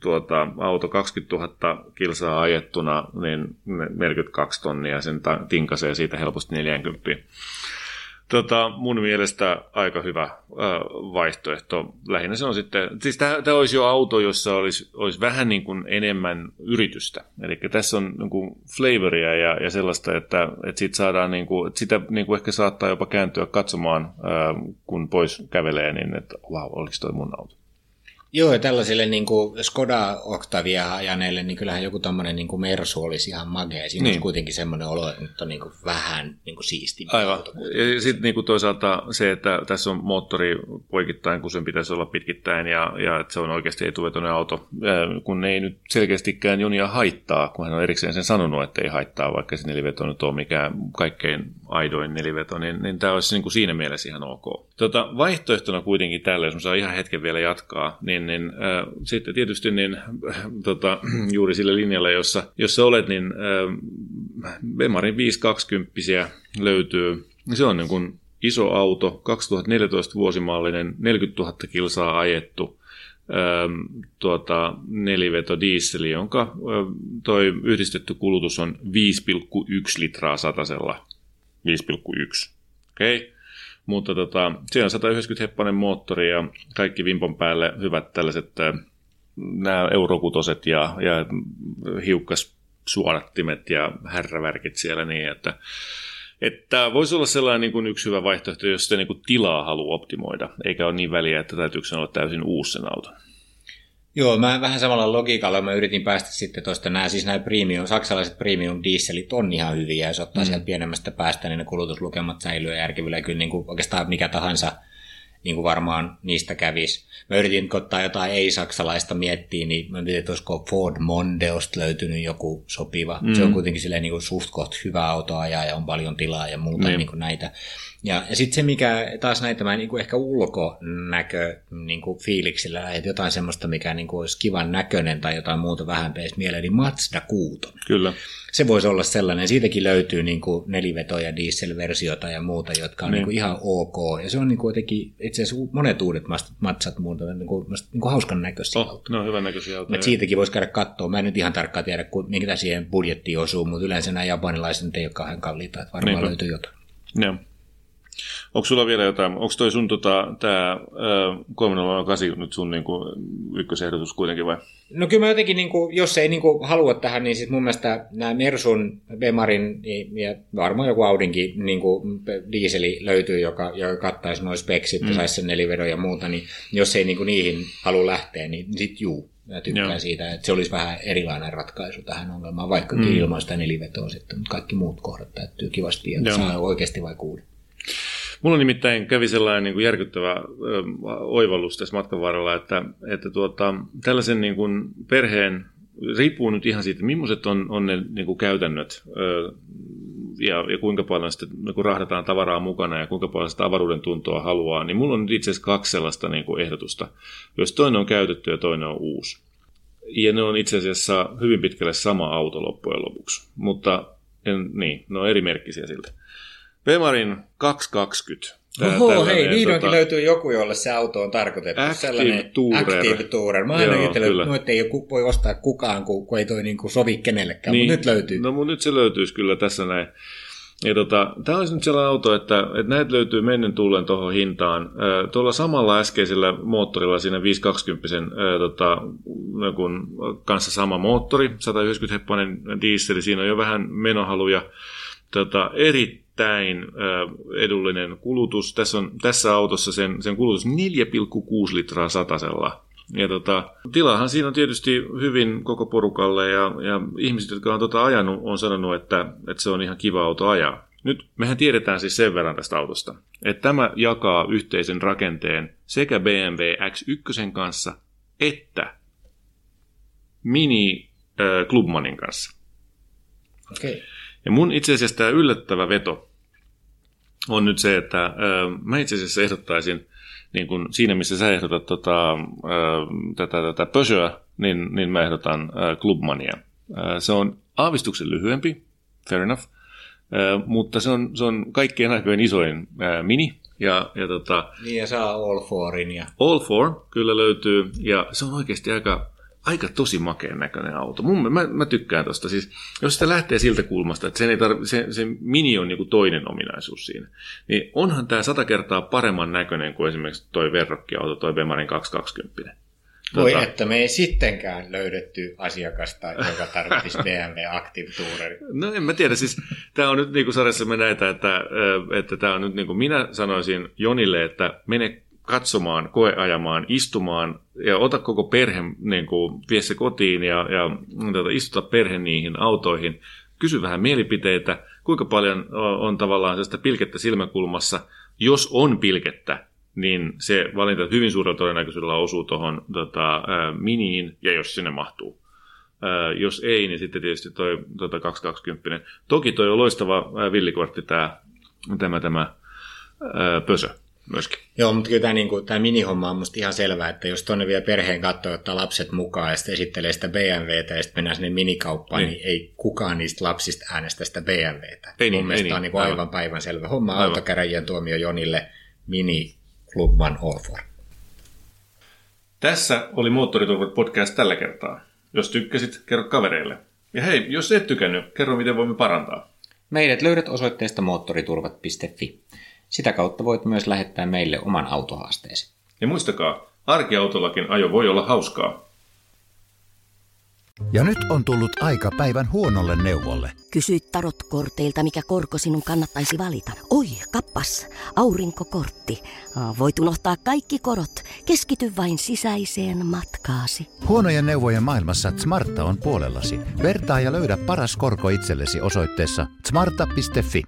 Speaker 1: tuota, auto 20 000 kilsaa ajettuna, niin 42 tonnia sen tinkasee siitä helposti 40. Tota, mun mielestä aika hyvä vaihtoehto. Lähinnä se on sitten, siis tämä olisi jo auto, jossa olisi, olisi vähän niin kuin enemmän yritystä. Eli tässä on niin kuin flavoria ja, ja sellaista, että, että siitä saadaan, niin kuin, että sitä niin kuin ehkä saattaa jopa kääntyä katsomaan, kun pois kävelee, niin että wow, oliko toi mun auto.
Speaker 2: Joo, ja tällaisille niin kuin Skoda Octavia ajaneille, niin kyllähän joku tämmöinen niin Mersu olisi ihan magea. Siinä niin. olisi kuitenkin semmoinen olo, että nyt on niin kuin vähän niin kuin siisti.
Speaker 1: Aivan. Ja sitten niin kuin toisaalta se, että tässä on moottori poikittain, kun sen pitäisi olla pitkittäin, ja, ja että se on oikeasti etuvetoinen auto, kun ne ei nyt selkeästikään Jonia haittaa, kun hän on erikseen sen sanonut, että ei haittaa, vaikka se neliveto nyt on mikään kaikkein aidoin neliveto, niin, niin tämä olisi niin kuin siinä mielessä ihan ok. Tota, vaihtoehtona kuitenkin tällä, jos saa ihan hetken vielä jatkaa, niin, niin äh, sitten tietysti niin, äh, *clears throat* tota, *clears throat* juuri sillä linjalla, jossa, jossa olet, niin äh, Bemarin 520 löytyy. Se on niin kuin iso auto, 2014 vuosimallinen, 40 000 kilsaa ajettu, tuota, neliveto dieseli, jonka toi yhdistetty kulutus on 5,1 litraa satasella. 5,1. Okei. Okay. Mutta tota, siellä on 190 heppanen moottori ja kaikki vimpon päälle hyvät tällaiset nämä eurokutoset ja, ja hiukkas suodattimet ja härrävärkit siellä niin, että että voisi olla sellainen niin kuin yksi hyvä vaihtoehto, jos sitä niin kuin tilaa haluaa optimoida, eikä ole niin väliä, että täytyykö sen olla täysin uusi sen auton.
Speaker 2: Joo, mä vähän samalla logiikalla mä yritin päästä sitten tuosta, nämä siis nämä premium, saksalaiset premium dieselit on ihan hyviä, jos ottaa mm. sieltä pienemmästä päästä, niin ne kulutuslukemat säilyy järkevillä, kyllä niin kuin oikeastaan mikä tahansa niin kuin varmaan niistä kävisi. Mä yritin ottaa jotain ei-saksalaista miettiä, niin mä mietin, että olisiko Ford Mondeosta löytynyt joku sopiva. Mm. Se on kuitenkin silleen niin kuin suht koht hyvä auto ajaa ja on paljon tilaa ja muuta niin. Niin kuin näitä. Ja, ja sitten se, mikä taas näitä mä niin ehkä ulkonäkö niin kuin fiiliksillä, että jotain semmoista, mikä niin kuin olisi kivan näköinen tai jotain muuta vähän peis mieleen, niin Mazda 6.
Speaker 1: Kyllä.
Speaker 2: Se voisi olla sellainen. Siitäkin löytyy niin kuin nelivetoja, dieselversiota ja muuta, jotka on niin. Niin kuin ihan ok. Ja se on niin kuin jotenkin, itse asiassa monet uudet Mazdat muuta niin kuin, niin kuin hauskan näköisiä.
Speaker 1: Oh, no hyvän näköisiä autoja.
Speaker 2: Mutta siitäkin voisi käydä katsoa. Mä en nyt ihan tarkkaan tiedä, minkä siihen budjettiin osuu, mutta yleensä nämä japanilaiset ei ole kauhean kalliita, että varmaan
Speaker 1: Niinpä.
Speaker 2: löytyy jotain.
Speaker 1: Joo. Onko sulla vielä jotain, onko toi sun tota, tää, ö, 308 nyt sun niinku, ykkösehdotus kuitenkin vai?
Speaker 2: No kyllä mä jotenkin, niin kuin, jos ei niin kuin, halua tähän, niin sit mun mielestä nämä Mersun, Bemarin ja varmaan joku Audinkin niin kuin, diiseli löytyy, joka, joka kattaisi noin speksit mm. ja saisi sen nelivedon ja muuta, niin jos ei niin kuin, niihin halua lähteä, niin sit juu. Mä tykkään
Speaker 1: Joo.
Speaker 2: siitä, että se olisi vähän erilainen ratkaisu tähän ongelmaan, vaikkakin mm. ilman sitä nelivetoa sitten, mutta kaikki muut kohdat täyttyy kivasti ja
Speaker 1: Joo.
Speaker 2: saa oikeasti vai kuuden.
Speaker 1: Mulla nimittäin kävi sellainen niin kuin järkyttävä ö, oivallus tässä matkan varrella, että, että tuota, tällaisen niin kuin perheen, riippuu nyt ihan siitä, millaiset on, on ne niin kuin käytännöt ö, ja, ja kuinka paljon sitten niin kuin rahdataan tavaraa mukana ja kuinka paljon sitä avaruuden tuntoa haluaa, niin mulla on nyt itse asiassa kaksi sellaista niin kuin ehdotusta, jos toinen on käytetty ja toinen on uusi. Ja ne on itse asiassa hyvin pitkälle sama auto loppujen lopuksi, mutta en, niin, ne on eri merkkisiä siltä. Bemarin 220. Tää
Speaker 2: Oho, hei, vihdoinkin
Speaker 1: tota,
Speaker 2: löytyy joku, jolle se auto on tarkoitettu.
Speaker 1: Active
Speaker 2: sellainen
Speaker 1: Tourer.
Speaker 2: Active Tourer. Mä aina
Speaker 1: kyllä.
Speaker 2: että noita ei voi ostaa kukaan, kun, kun ei toi niinku sovi kenellekään, niin. mutta nyt löytyy.
Speaker 1: No mun nyt se löytyisi kyllä tässä näin. Ja tota, tämä olisi nyt sellainen auto, että, että näitä löytyy mennen tullen tuohon hintaan. Tuolla samalla äskeisellä moottorilla, siinä 520 ö, tota, no kun, kanssa sama moottori, 190 heppainen diesel, siinä on jo vähän menohaluja. Tota, erittäin edullinen kulutus. Tässä, on, tässä autossa sen, sen kulutus 4,6 litraa satasella. Ja tota, tilahan siinä on tietysti hyvin koko porukalle ja, ja ihmiset, jotka on tota ajanut, on sanonut, että, että se on ihan kiva auto ajaa. Nyt mehän tiedetään siis sen verran tästä autosta, että tämä jakaa yhteisen rakenteen sekä BMW X1 kanssa että Mini äh, Clubmanin kanssa.
Speaker 2: Okei. Okay.
Speaker 1: Ja mun itse asiassa tämä yllättävä veto on nyt se, että ö, mä itse asiassa ehdottaisin, niin kun siinä missä sä ehdotat tota, ö, tätä, tätä Peugeoa, niin, niin mä ehdotan ö, Clubmania. Ö, se on aavistuksen lyhyempi, fair enough, ö, mutta se on, se on kaikkien aikojen isoin ö, mini. Ja, ja tota,
Speaker 2: Niin ja saa All Fourin ja
Speaker 1: All Four kyllä löytyy, ja se on oikeasti aika, aika tosi makeen näköinen auto. Mun, mä, mä tykkään tosta. Siis, jos sitä lähtee siltä kulmasta, että sen ei tarvi, se, se mini on niinku toinen ominaisuus siinä, niin onhan tämä sata kertaa paremman näköinen kuin esimerkiksi toi verrokkiauto, toi Bemarin 220.
Speaker 2: Voi
Speaker 1: Tota-
Speaker 2: että me ei sittenkään löydetty asiakasta, joka tarvitsisi BMW Active Tourer.
Speaker 1: No en mä tiedä, siis tämä on nyt niin kuin sarjassamme näitä, että, että tämä on nyt niin kuin minä sanoisin Jonille, että mene katsomaan, koeajamaan, istumaan ja ota koko perhe, niin kuin, vie se kotiin ja, ja tota, istuta perhe niihin autoihin. Kysy vähän mielipiteitä, kuinka paljon on tavallaan sellaista pilkettä silmäkulmassa. Jos on pilkettä, niin se valinta hyvin suurella todennäköisyydellä osuu tuohon tota, miniin, ja jos sinne mahtuu. Jos ei, niin sitten tietysti toi tota 220. Toki toi on loistava villikortti tämä, tämä, tämä pösö myöskin.
Speaker 2: Joo, mutta kyllä tämä, niin kuin, tämä minihomma on musta ihan selvää, että jos tuonne vie perheen katsoa, ottaa lapset mukaan ja sitten esittelee sitä BMWtä ja sitten mennään sinne minikauppaan,
Speaker 1: Niin.
Speaker 2: niin, niin ei kukaan niistä lapsista äänestä sitä BMWtä.
Speaker 1: Ei niin,
Speaker 2: Mun mielestä
Speaker 1: ei
Speaker 2: tämä on
Speaker 1: niin,
Speaker 2: niin kuin aivan,
Speaker 1: aivan.
Speaker 2: päivän selvä homma.
Speaker 1: Aivan.
Speaker 2: Autokäräjien tuomio Jonille Mini Clubman All For.
Speaker 1: Tässä oli Moottoriturvat podcast tällä kertaa. Jos tykkäsit, kerro kavereille. Ja hei, jos et tykännyt, kerro miten voimme parantaa.
Speaker 4: Meidät löydät osoitteesta moottoriturvat.fi. Sitä kautta voit myös lähettää meille oman autohaasteesi.
Speaker 1: Ja muistakaa, arkiautollakin ajo voi olla hauskaa.
Speaker 5: Ja nyt on tullut aika päivän huonolle neuvolle.
Speaker 6: Kysy tarotkorteilta, mikä korko sinun kannattaisi valita. Oi, kappas, aurinkokortti. Voit unohtaa kaikki korot. Keskity vain sisäiseen matkaasi.
Speaker 5: Huonojen neuvojen maailmassa Smarta on puolellasi. Vertaa ja löydä paras korko itsellesi osoitteessa smarta.fi.